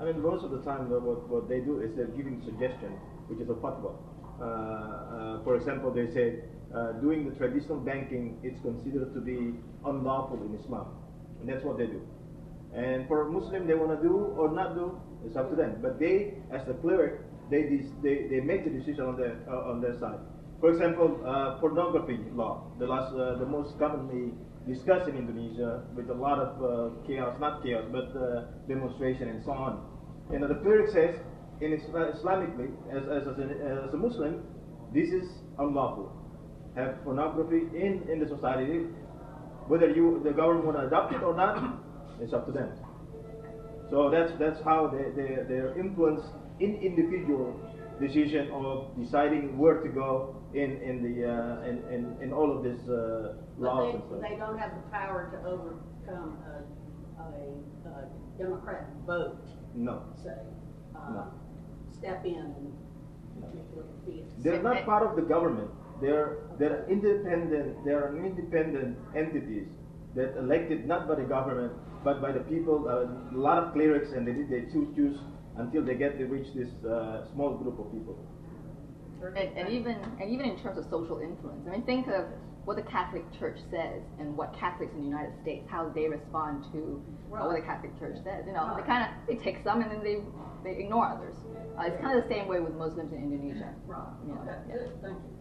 I mean, most of the time, what, what they do is they're giving suggestion, which is a fatwa. Uh, uh, for example, they say uh, doing the traditional banking is considered to be unlawful in Islam, and that's what they do. And for a Muslim, they want to do or not do, it's up to them. But they, as the cleric, they, they, they make the decision on their, uh, on their side. For example, uh, pornography law, the, last, uh, the most commonly discussed in Indonesia with a lot of uh, chaos, not chaos, but uh, demonstration and so on. And the cleric says, in Islamically, as, as, as, a, as a Muslim, this is unlawful. Have pornography in, in the society. Whether you the government want to adopt it or not, it's up to them. So that's that's how they, they, they're influenced in individual decision of deciding where to go in in the uh, in, in, in all of this. uh, laws they, and stuff. They don't have the power to overcome a, a, a Democratic vote. No. Say, uh, no. step in and no. make it They're not part of the government. They're they're independent. They're independent entities that elected not by the government but by the people. Uh, a lot of clerics and they they choose choose until they get to reach this uh, small group of people. And, and, even and even in terms of social influence, I mean, think of what the Catholic Church says and what Catholics in the United States, how they respond to right. uh, what the Catholic Church says. You know, right. they kind of they take some and then they they ignore others. Uh, it's kind of the same way with Muslims in Indonesia. Right. You know, okay. yeah. Thank you.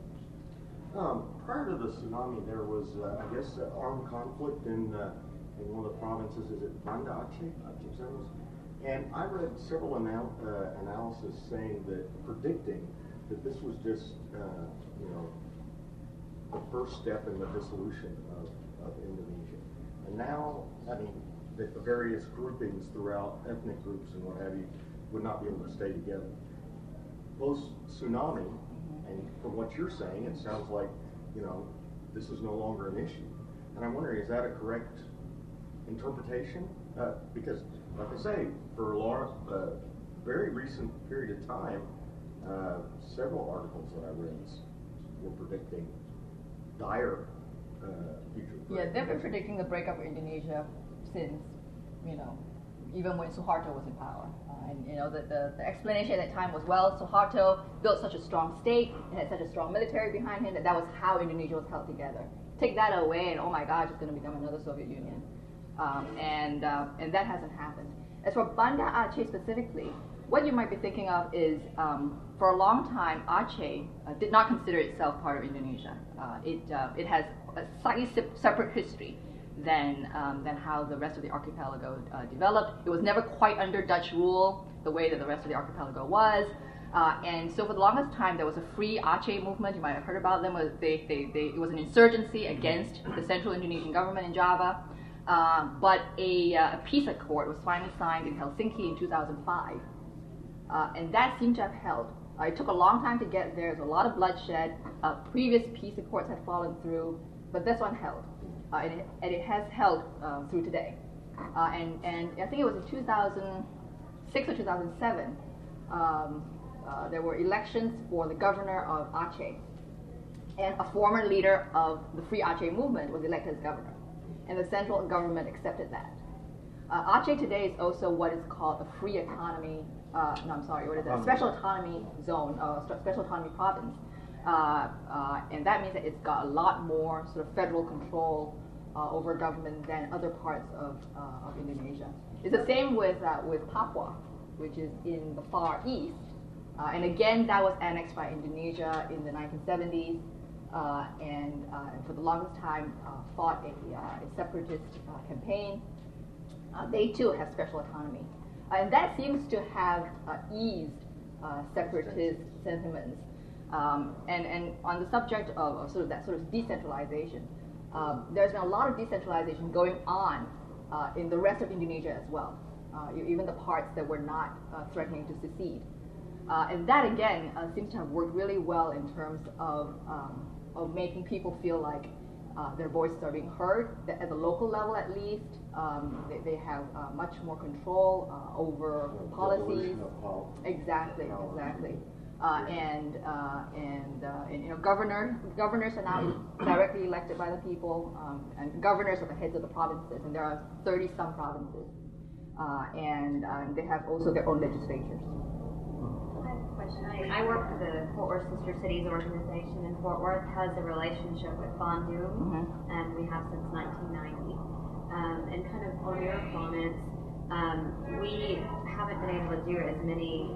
Um, prior to the tsunami, there was, uh, I guess, uh, armed conflict in uh, in one of the provinces. Is it Banda Aceh? And I read several anal uh, analysis saying that predicting that this was just, uh, you know, the first step in the dissolution of, of Indonesia. And now, I mean, the various groupings throughout ethnic groups and what have you would not be able to stay together. Post tsunami, and from what you're saying, it sounds like, you know, this is no longer an issue. And I'm wondering, is that a correct interpretation? Uh, because, like I say, for a long, uh, very recent period of time, uh, several articles that I read were predicting dire uh, future. Yeah, they've been predicting the breakup of Indonesia since, you know, even when Suharto was in power. Uh, and you know, the, the, the, explanation at that time was, well, Suharto built such a strong state and had such a strong military behind him that that was how Indonesia was held together. Take that away, and oh my gosh, it's going to become another Soviet Union. Um, and uh, and that hasn't happened. As for Banda Aceh specifically, what you might be thinking of is, um, for a long time, Aceh uh, did not consider itself part of Indonesia. Uh, it uh, it has a slightly separate history than, um, than how the rest of the archipelago uh, developed. It was never quite under Dutch rule the way that the rest of the archipelago was. Uh, and so for the longest time, there was a free Aceh movement. You might have heard about them. They, they, they, it was an insurgency against the central Indonesian government in Java. Uh, but a, a, peace accord was finally signed in Helsinki in 2005. Uh, and that seemed to have held. Uh, it took a long time to get there. There was a lot of bloodshed. previous peace accords had fallen through, but this one held uh, and, it, and, it, has held uh, through today. Uh, and, and I think it was in 2006 or 2007, um, uh, there were elections for the governor of Aceh. And a former leader of the Free Aceh movement was elected as governor. And the central government accepted that. Uh, Aceh today is also what is called a free autonomy, uh, no, I'm sorry, what is it? Special autonomy zone, uh, special autonomy province. Uh, uh, and that means that it's got a lot more sort of federal control uh, over government than other parts of, uh, of Indonesia. It's the same with, uh, with Papua, which is in the far east. Uh, and again, that was annexed by Indonesia in the 1970s. and, and for the longest time fought a, a separatist campaign. they too have special autonomy. And that seems to have eased separatist sentiments um, and, and on the subject of, of, sort of that sort of decentralization, um, there's been a lot of decentralization going on uh, in the rest of Indonesia as well, uh, even the parts that were not uh, threatening to secede. Uh, and that again uh, seems to have worked really well in terms of, um, of making people feel like uh, their voices are being heard at the local level at least. Um, they, they, have much more control over policies. Exactly, exactly. Uh, and uh, and uh, and you know governor governors are now directly elected by the people, um, and governors are the heads of the provinces, and there are 30 some provinces, uh, and um, they have also their own legislatures. I question. I, work for the Fort Worth Sister Cities organization, and Fort Worth has a relationship with Bandung, mm-hmm. and we have since 1990. Um, and kind of on your comments, um, we haven't been able to do as many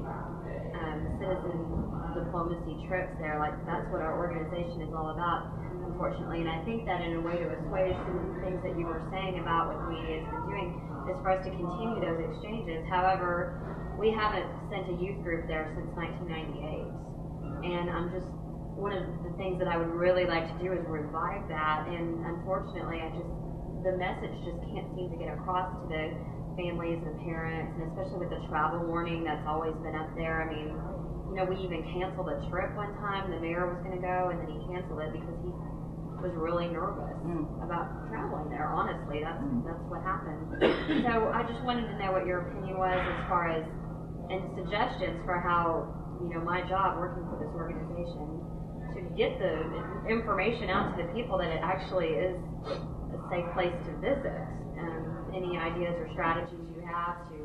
um, citizen diplomacy trips there. Like that's what our organization is all about, unfortunately. And I think that in a way to assuage some of the things that you were saying about what the media has been doing is for us to continue those exchanges. However, we haven't sent a youth group there since 1998, and I'm just one of the things that I would really like to do is revive that. And unfortunately, I just the message just can't seem to get across to the families and parents, and especially with the travel warning that's always been up there. I mean, you know, we even canceled a trip one time. The mayor was going to go, and then he canceled it because he was really nervous mm. about traveling there. Honestly, that's mm. that's what happened. so I just wanted to know what your opinion was as far as and suggestions for how you know my job working for this organization to get the information out to the people that it actually is a safe place to visit. Um, any ideas or strategies you have to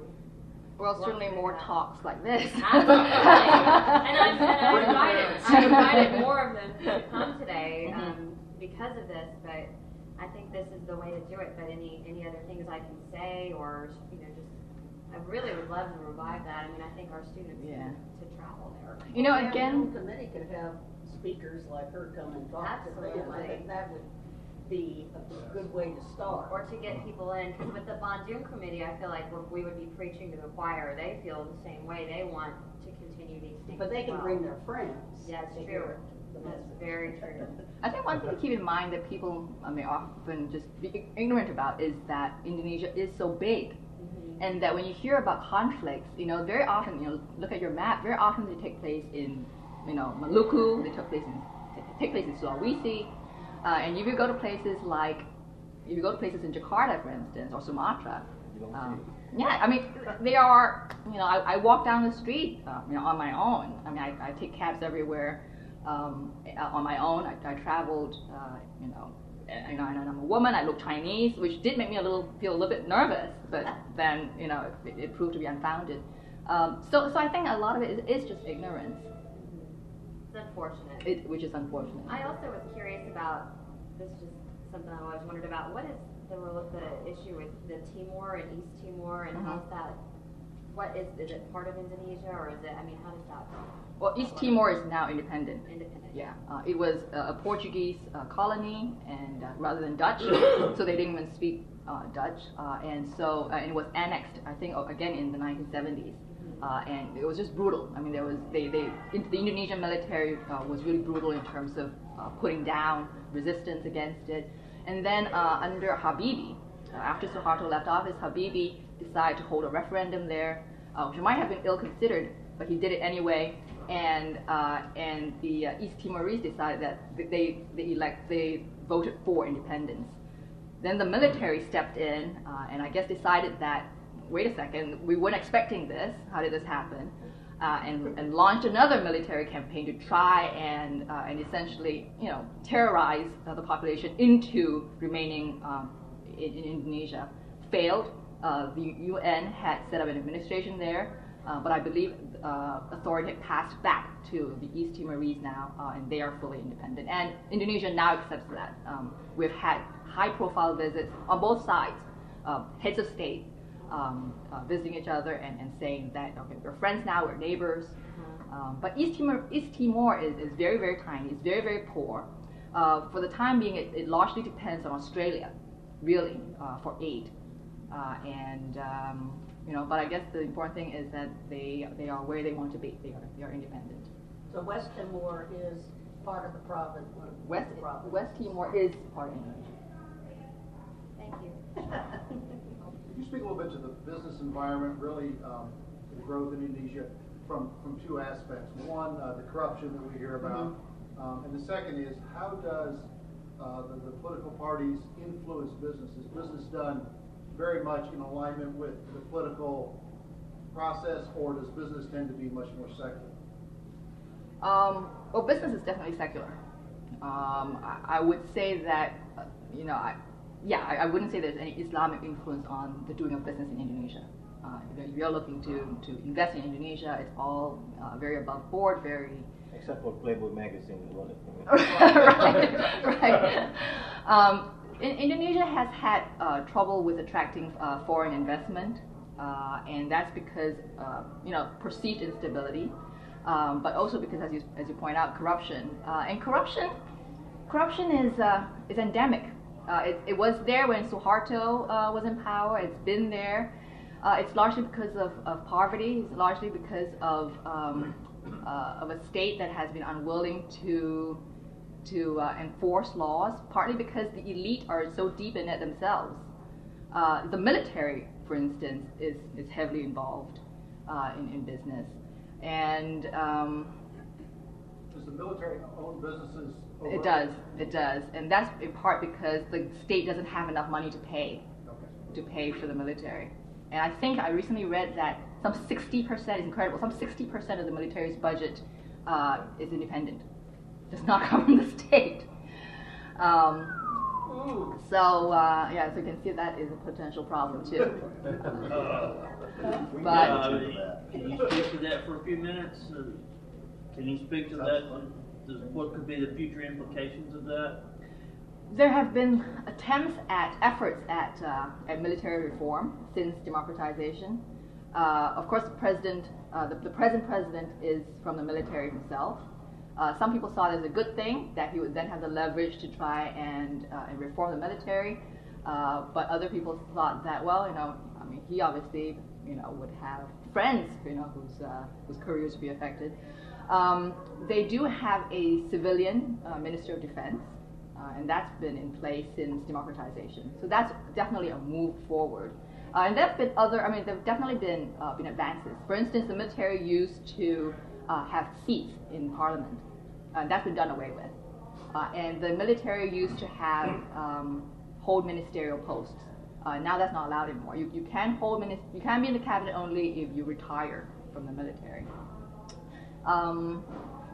well, certainly more talks like this. Absolutely. and, I, and I invited, I invited more of them to come today mm-hmm. um, because of this, but I think this is the way to do it. But any any other things I can say, or you know, I really would love to revive that. I mean, I think our students yeah. need to travel there. You know, again, the committee could have speakers like her come and talk Absolutely. to them. I think that would be a good way to start. Or to get people in, because with the Bandung committee, I feel like we would be preaching to the choir. They feel the same way. They want to continue these things. But they can well. bring their friends. Yeah, that's true. That's very true. I think one thing to keep in mind that people I may often just be ignorant about is that Indonesia is so big. And that when you hear about conflicts, you know, very often, you know, look at your map, very often they take place in, you know, Maluku, they took place in, take place in Sulawesi, Uh, and if you go to places like, if you go to places in Jakarta, for instance, or Sumatra, um, yeah, I mean, they are, you know, I, I walk down the street, uh, you know, on my own. I mean, I, I take cabs everywhere um, on my own. I, I traveled, uh, you know, and, and I'm a woman. I look Chinese, which did make me a little feel a little bit nervous. But then, you know, it, it proved to be unfounded. Um, so, so I think a lot of it is, is just ignorance. It's unfortunate. It, which is unfortunate. I also was curious about this. Is just something I always wondered about. What is the role of the issue with the Timor and East Timor, and mm-hmm. how's that? What is is it part of Indonesia or is it? I mean, how does that? Well, East Timor is now independent. Independent. Yeah, uh, it was a Portuguese uh, colony, and uh, rather than Dutch, so they didn't even speak uh, Dutch, uh, and so uh, and it was annexed. I think again in the 1970s. Mm-hmm. and it was just brutal. I mean, there was they, they the Indonesian military was really brutal in terms of putting down resistance against it. And then uh, under Habibie, uh, after Suharto left office, Habibie decided to hold a referendum there, uh, which might have been ill-considered, but he did it anyway. And uh, and the uh, East Timorese decided that they they elect they voted for independence. Then the military stepped in uh, and I guess decided that wait a second, we weren't expecting this. How did this happen? uh, and, and launched another military campaign to try and, uh, and essentially, you know, terrorize the population into remaining um, in, in, Indonesia. Failed. Uh, the UN had set up an administration there, uh, but I believe uh, authority had passed back to the East Timorese now, and they are fully independent. And Indonesia now accepts that. Um, we've had high-profile visits on both sides, heads of state, um, uh, visiting each other and, and saying that okay we're friends now we're neighbors mm-hmm. um, but East Timor East Timor is, is very very tiny it's very very poor uh, for the time being it, it, largely depends on Australia really uh, for aid uh, and um, you know but I guess the important thing is that they they are where they want to be they are, they are independent so West Timor is part of the province West, province. West Timor is part of Indonesia thank you Could you speak a little bit to the business environment, really, um, the growth in Indonesia from, from two aspects? One, uh, the corruption that we hear about, mm-hmm. um, and the second is how does uh, the, the, political parties influence business? Is business done very much in alignment with the political process, or does business tend to be much more secular? Um, well, business is definitely secular. Um, I, I, would say that, uh, you know, I, yeah, I, I, wouldn't say there's any Islamic influence on the doing of business in Indonesia. Uh, if you're looking to, to invest in Indonesia, it's all uh, very above board, very. Except for Playboy magazine, right, right. Um, in, Indonesia has had uh, trouble with attracting uh, foreign investment, uh, and that's because uh, you know perceived instability, um, but also because, as you as you point out, corruption. and corruption, corruption is is endemic uh, it, it, was there when Suharto uh, was in power. It's been there. Uh, it's largely because of, of, poverty. It's largely because of um, uh, of a state that has been unwilling to to uh, enforce laws. Partly because the elite are so deep in it themselves. Uh, the military, for instance, is is heavily involved in, in business, and. Um, does the military own businesses it does. It does, and that's in part because the state doesn't have enough money to pay to pay for the military. And I think I recently read that some 60% is incredible. Some 60% of the military's budget uh, is independent. Does not come from the state. Um, so uh, yeah, so you can see that is a potential problem too. but uh, can you speak to that for a few minutes? Uh, can you speak to that? what could be the future implications of that? There have been attempts at efforts at, uh, at military reform since democratization. Uh, of course, the president, uh, the, the, present president, is from the military himself. Uh, some people saw it as a good thing that he would then have the leverage to try and, uh, and reform the military. Uh, but other people thought that, well, you know, I mean, he obviously, you know, would have friends, you know, whose whose careers would be affected. Um, they do have a civilian uh, Minister of Defense, uh, and that's been in place since democratization. So that's definitely a move forward. Uh, and there have been other, I mean, there have definitely been, uh, been advances. For instance, the military used to uh, have seats in parliament, and that's been done away with. Uh, and the military used to have um, hold ministerial posts. Uh, now that's not allowed anymore. You, you can hold minis- you can be in the cabinet only if you retire from the military. Um,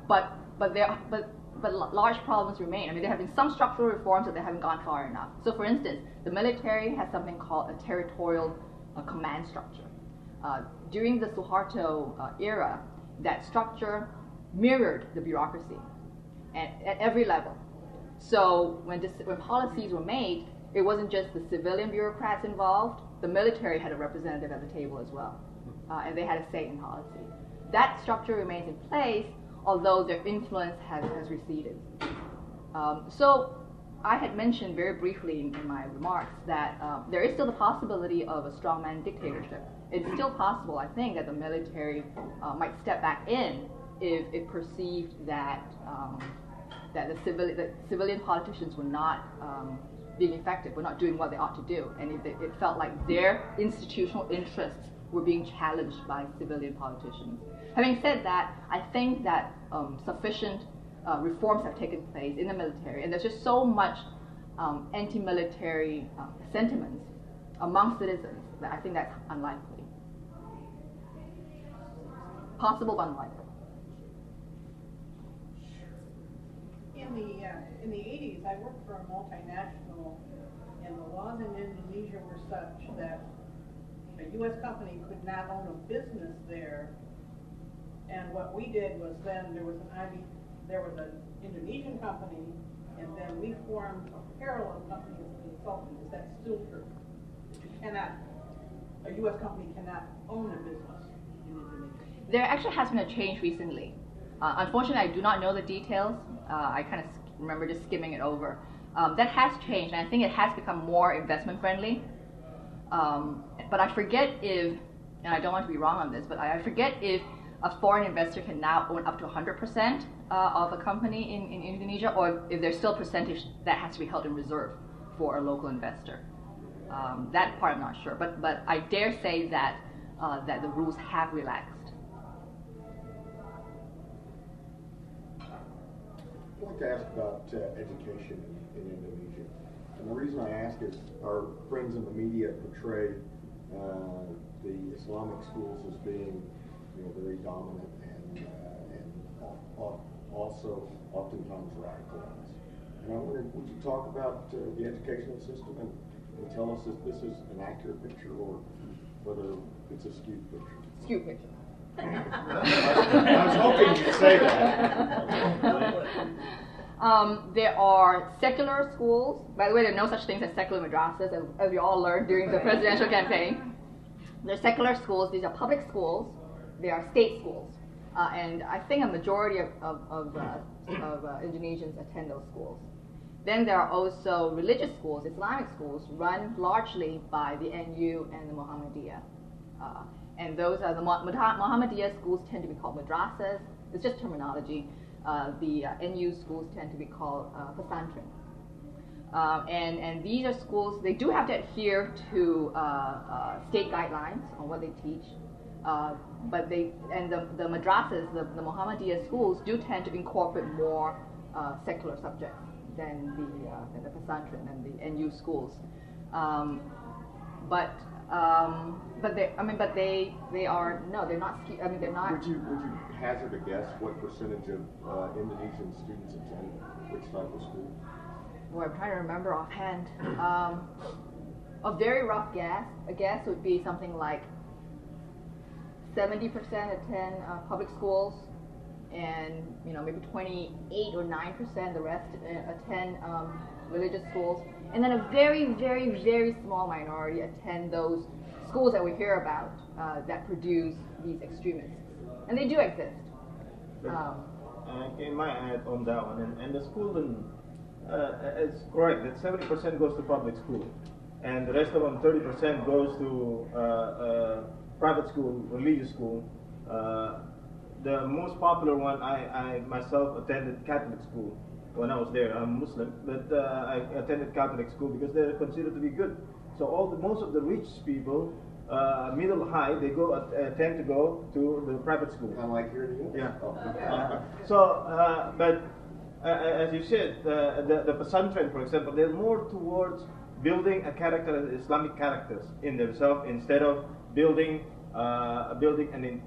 but but there but but large problems remain. I mean, there have been some structural reforms that they haven't gone far enough. So, for instance, the military has something called a territorial uh, command structure. Uh, during the Suharto uh, era, that structure mirrored the bureaucracy at, at every level. So, when, this, when policies were made, it wasn't just the civilian bureaucrats involved, the military had a representative at the table as well, uh, and they had a say in policy. That structure remains in place, although their influence has, has receded. Um, so I had mentioned very briefly in, in my remarks that uh, there is still the possibility of a strongman dictatorship. It's still possible, I think, that the military uh, might step back in if it perceived that um, that the civilian that civilian politicians were not um, being effective, were not doing what they ought to do, and it, it felt like their institutional interests were being challenged by civilian politicians. Having said that, I think that um, sufficient uh, reforms have taken place in the military, and there's just so much um, anti-military uh, sentiments among citizens that I think that's unlikely. Possible, but unlikely. In the uh, in the 80s, I worked for a multinational, and the laws in Indonesia were such that a U.S. company could not own a business there. And what we did was then there was an IB, there was an Indonesian company, and then we formed a parallel company as a consultant. Is that still true? You cannot, a U.S. company cannot own a business. There actually has been a change recently. Uh, unfortunately, I do not know the details. Uh, I kind of remember just skimming it over. Um, that has changed, and I think it has become more investment friendly. Um, but I forget if, and I don't want to be wrong on this, but I forget if a foreign investor can now own up to 100% uh, of a company in, in Indonesia, or if there's still a percentage that has to be held in reserve for a local investor. Um, that part I'm not sure, but but I dare say that uh, that the rules have relaxed. I'd like to ask about uh, education in, in, Indonesia. And the reason I ask is our friends in the media portray uh, the Islamic schools as being you know, very dominant and, uh, and also oftentimes radicalized. And I wondered, would you talk about uh, the educational system and, and tell us if this is an accurate picture or whether it's a skewed picture? Skewed picture. I was hoping you'd say that. Um, there are secular schools. By the way, there are no such things as secular madrasas, as, as we all learned during the presidential campaign. There are secular schools. These are public schools. They are state schools. Uh, and I think a majority of, of, of, uh, of uh, Indonesians attend those schools. Then there are also religious schools, Islamic schools, run largely by the NU and the Muhammadiyah. Uh, and those are the Muhammadiyah schools tend to be called madrasas. It's just terminology. Uh, the uh, NU schools tend to be called uh, pesantren. Uh, and, and these are schools, they do have to adhere to uh, uh, state guidelines on what they teach. but they, and the, the madrasas, the, the Muhammadiyah schools, do tend to incorporate more secular subjects than the, than the pesantren and the NU schools. Um, but um, but they, I mean, but they, they are no, they're not. I mean, they're not. Would you, would you hazard a guess what percentage of uh, Indonesian students attend which type of school? Boy, I'm trying to remember offhand. Um, a very rough guess, a guess would be something like 70% attend uh, public schools, and you know maybe 28 or 9 percent the rest uh, attend um, religious schools, and then a very, very, very small minority attend those schools that we hear about uh, that produce these extremists, and they do exist. Um, uh, in my add on that one, and, and the school, in, uh, it's correct that 70% goes to public school, and the rest of them, 30% goes to uh, uh, private school, religious school. Uh, the most popular one, I, I myself attended Catholic school when I was there. I'm Muslim, but uh, I attended Catholic school because they're considered to be good. So all the, most of the rich people, uh, middle high, they go uh, tend to go to the private school. Kind of like here in Yeah. Oh. so, uh, but uh, as you said, uh, the, the Pesantren, for example, they're more towards building a character, Islamic characters in themselves, instead of building uh, building an in,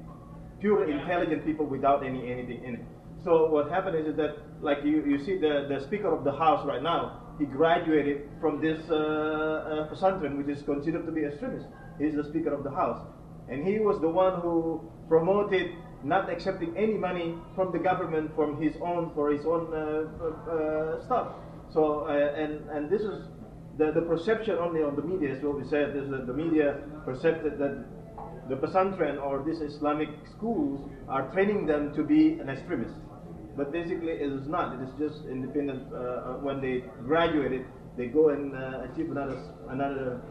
pure intelligent people without any anything in it. So what happened is, is that, like you, you see the, the Speaker of the House right now, he graduated from this uh, uh, which is considered to be extremist. He's the Speaker of the House. And he was the one who promoted not accepting any money from the government from his own for his own uh, uh, stuff. So uh, and and this is the, the perception only on the media is what we said is that the media perceived that the Pesantren or these Islamic schools are training them to be an extremist. But basically, it is not. It is just independent. Uh, uh when they graduated, they go and uh, achieve another another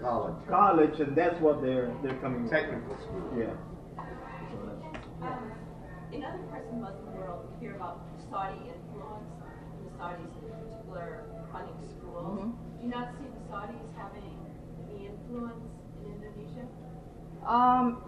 college. College, and that's what they're they're coming. Technical school. Yeah. Um, in other parts of the Muslim world, we hear about Saudi influence, the Saudis in particular funding schools. Mm-hmm. Do you not see the Saudis having any influence in Indonesia? Um,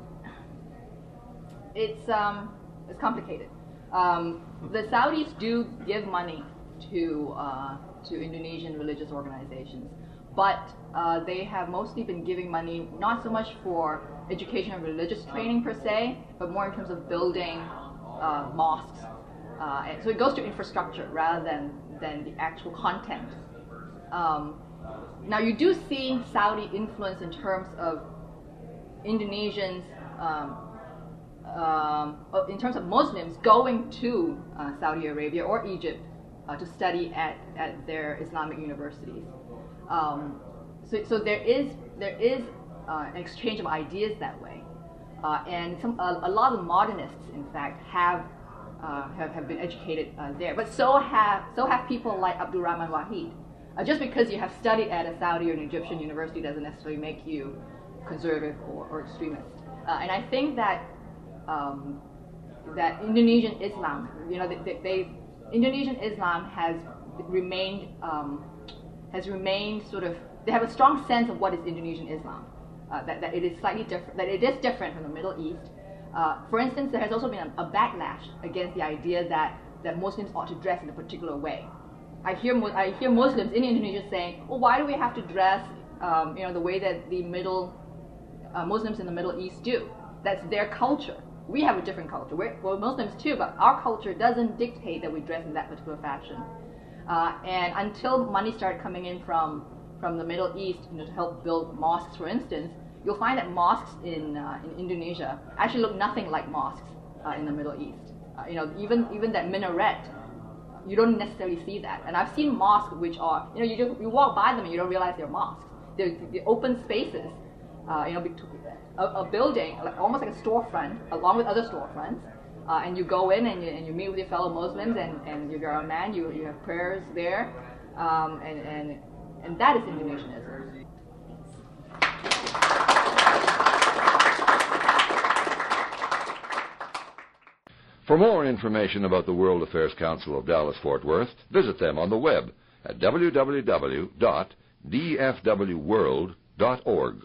it's um, it's complicated. Um, the Saudis do give money to uh, to Indonesian religious organizations, but uh, they have mostly been giving money not so much for education and religious training per se, but more in terms of building uh, mosques. Uh, so it goes to infrastructure rather than than the actual content. Um, now you do see Saudi influence in terms of Indonesians. Um, um, uh, in terms of Muslims going to uh, Saudi Arabia or Egypt uh, to study at, at their Islamic universities. Um, so, so there is there is uh, an exchange of ideas that way, uh, and some a, a, lot of modernists, in fact, have uh, have, have been educated there. But so have so have people like Abdul Rahman Wahid. just because you have studied at a Saudi or an Egyptian university doesn't necessarily make you conservative or, or extremist. and I think that um, that Indonesian Islam, you know, they, they, Indonesian Islam has remained um, has remained sort of they have a strong sense of what is Indonesian Islam, uh, that, that it is slightly different, that it is different from the Middle East. Uh, for instance, there has also been a, a, backlash against the idea that, that Muslims ought to dress in a particular way. I hear, I hear Muslims in Indonesia saying, well, why do we have to dress um, you know, the way that the middle uh, Muslims in the Middle East do? That's their culture we have a different culture. We're, well, Muslims too, but our culture doesn't dictate that we dress in that particular fashion. Uh, and until money started coming in from from the Middle East, you know, to help build mosques, for instance, you'll find that mosques in uh, in Indonesia actually look nothing like mosques uh, in the Middle East. Uh, you know, even even that minaret, you don't necessarily see that. And I've seen mosques which are, you know, you just, you walk by them and you don't realize they're mosques. They're, they're open spaces, uh, you know, a, a building, like, almost like a storefront, along with other storefronts. Uh, and you go in and you, and you meet with your fellow Muslims, and, and you're a man, you, you have prayers there, um, and, and, and that is Indonesianism. For more information about the World Affairs Council of Dallas Fort Worth, visit them on the web at www.dfwworld.org.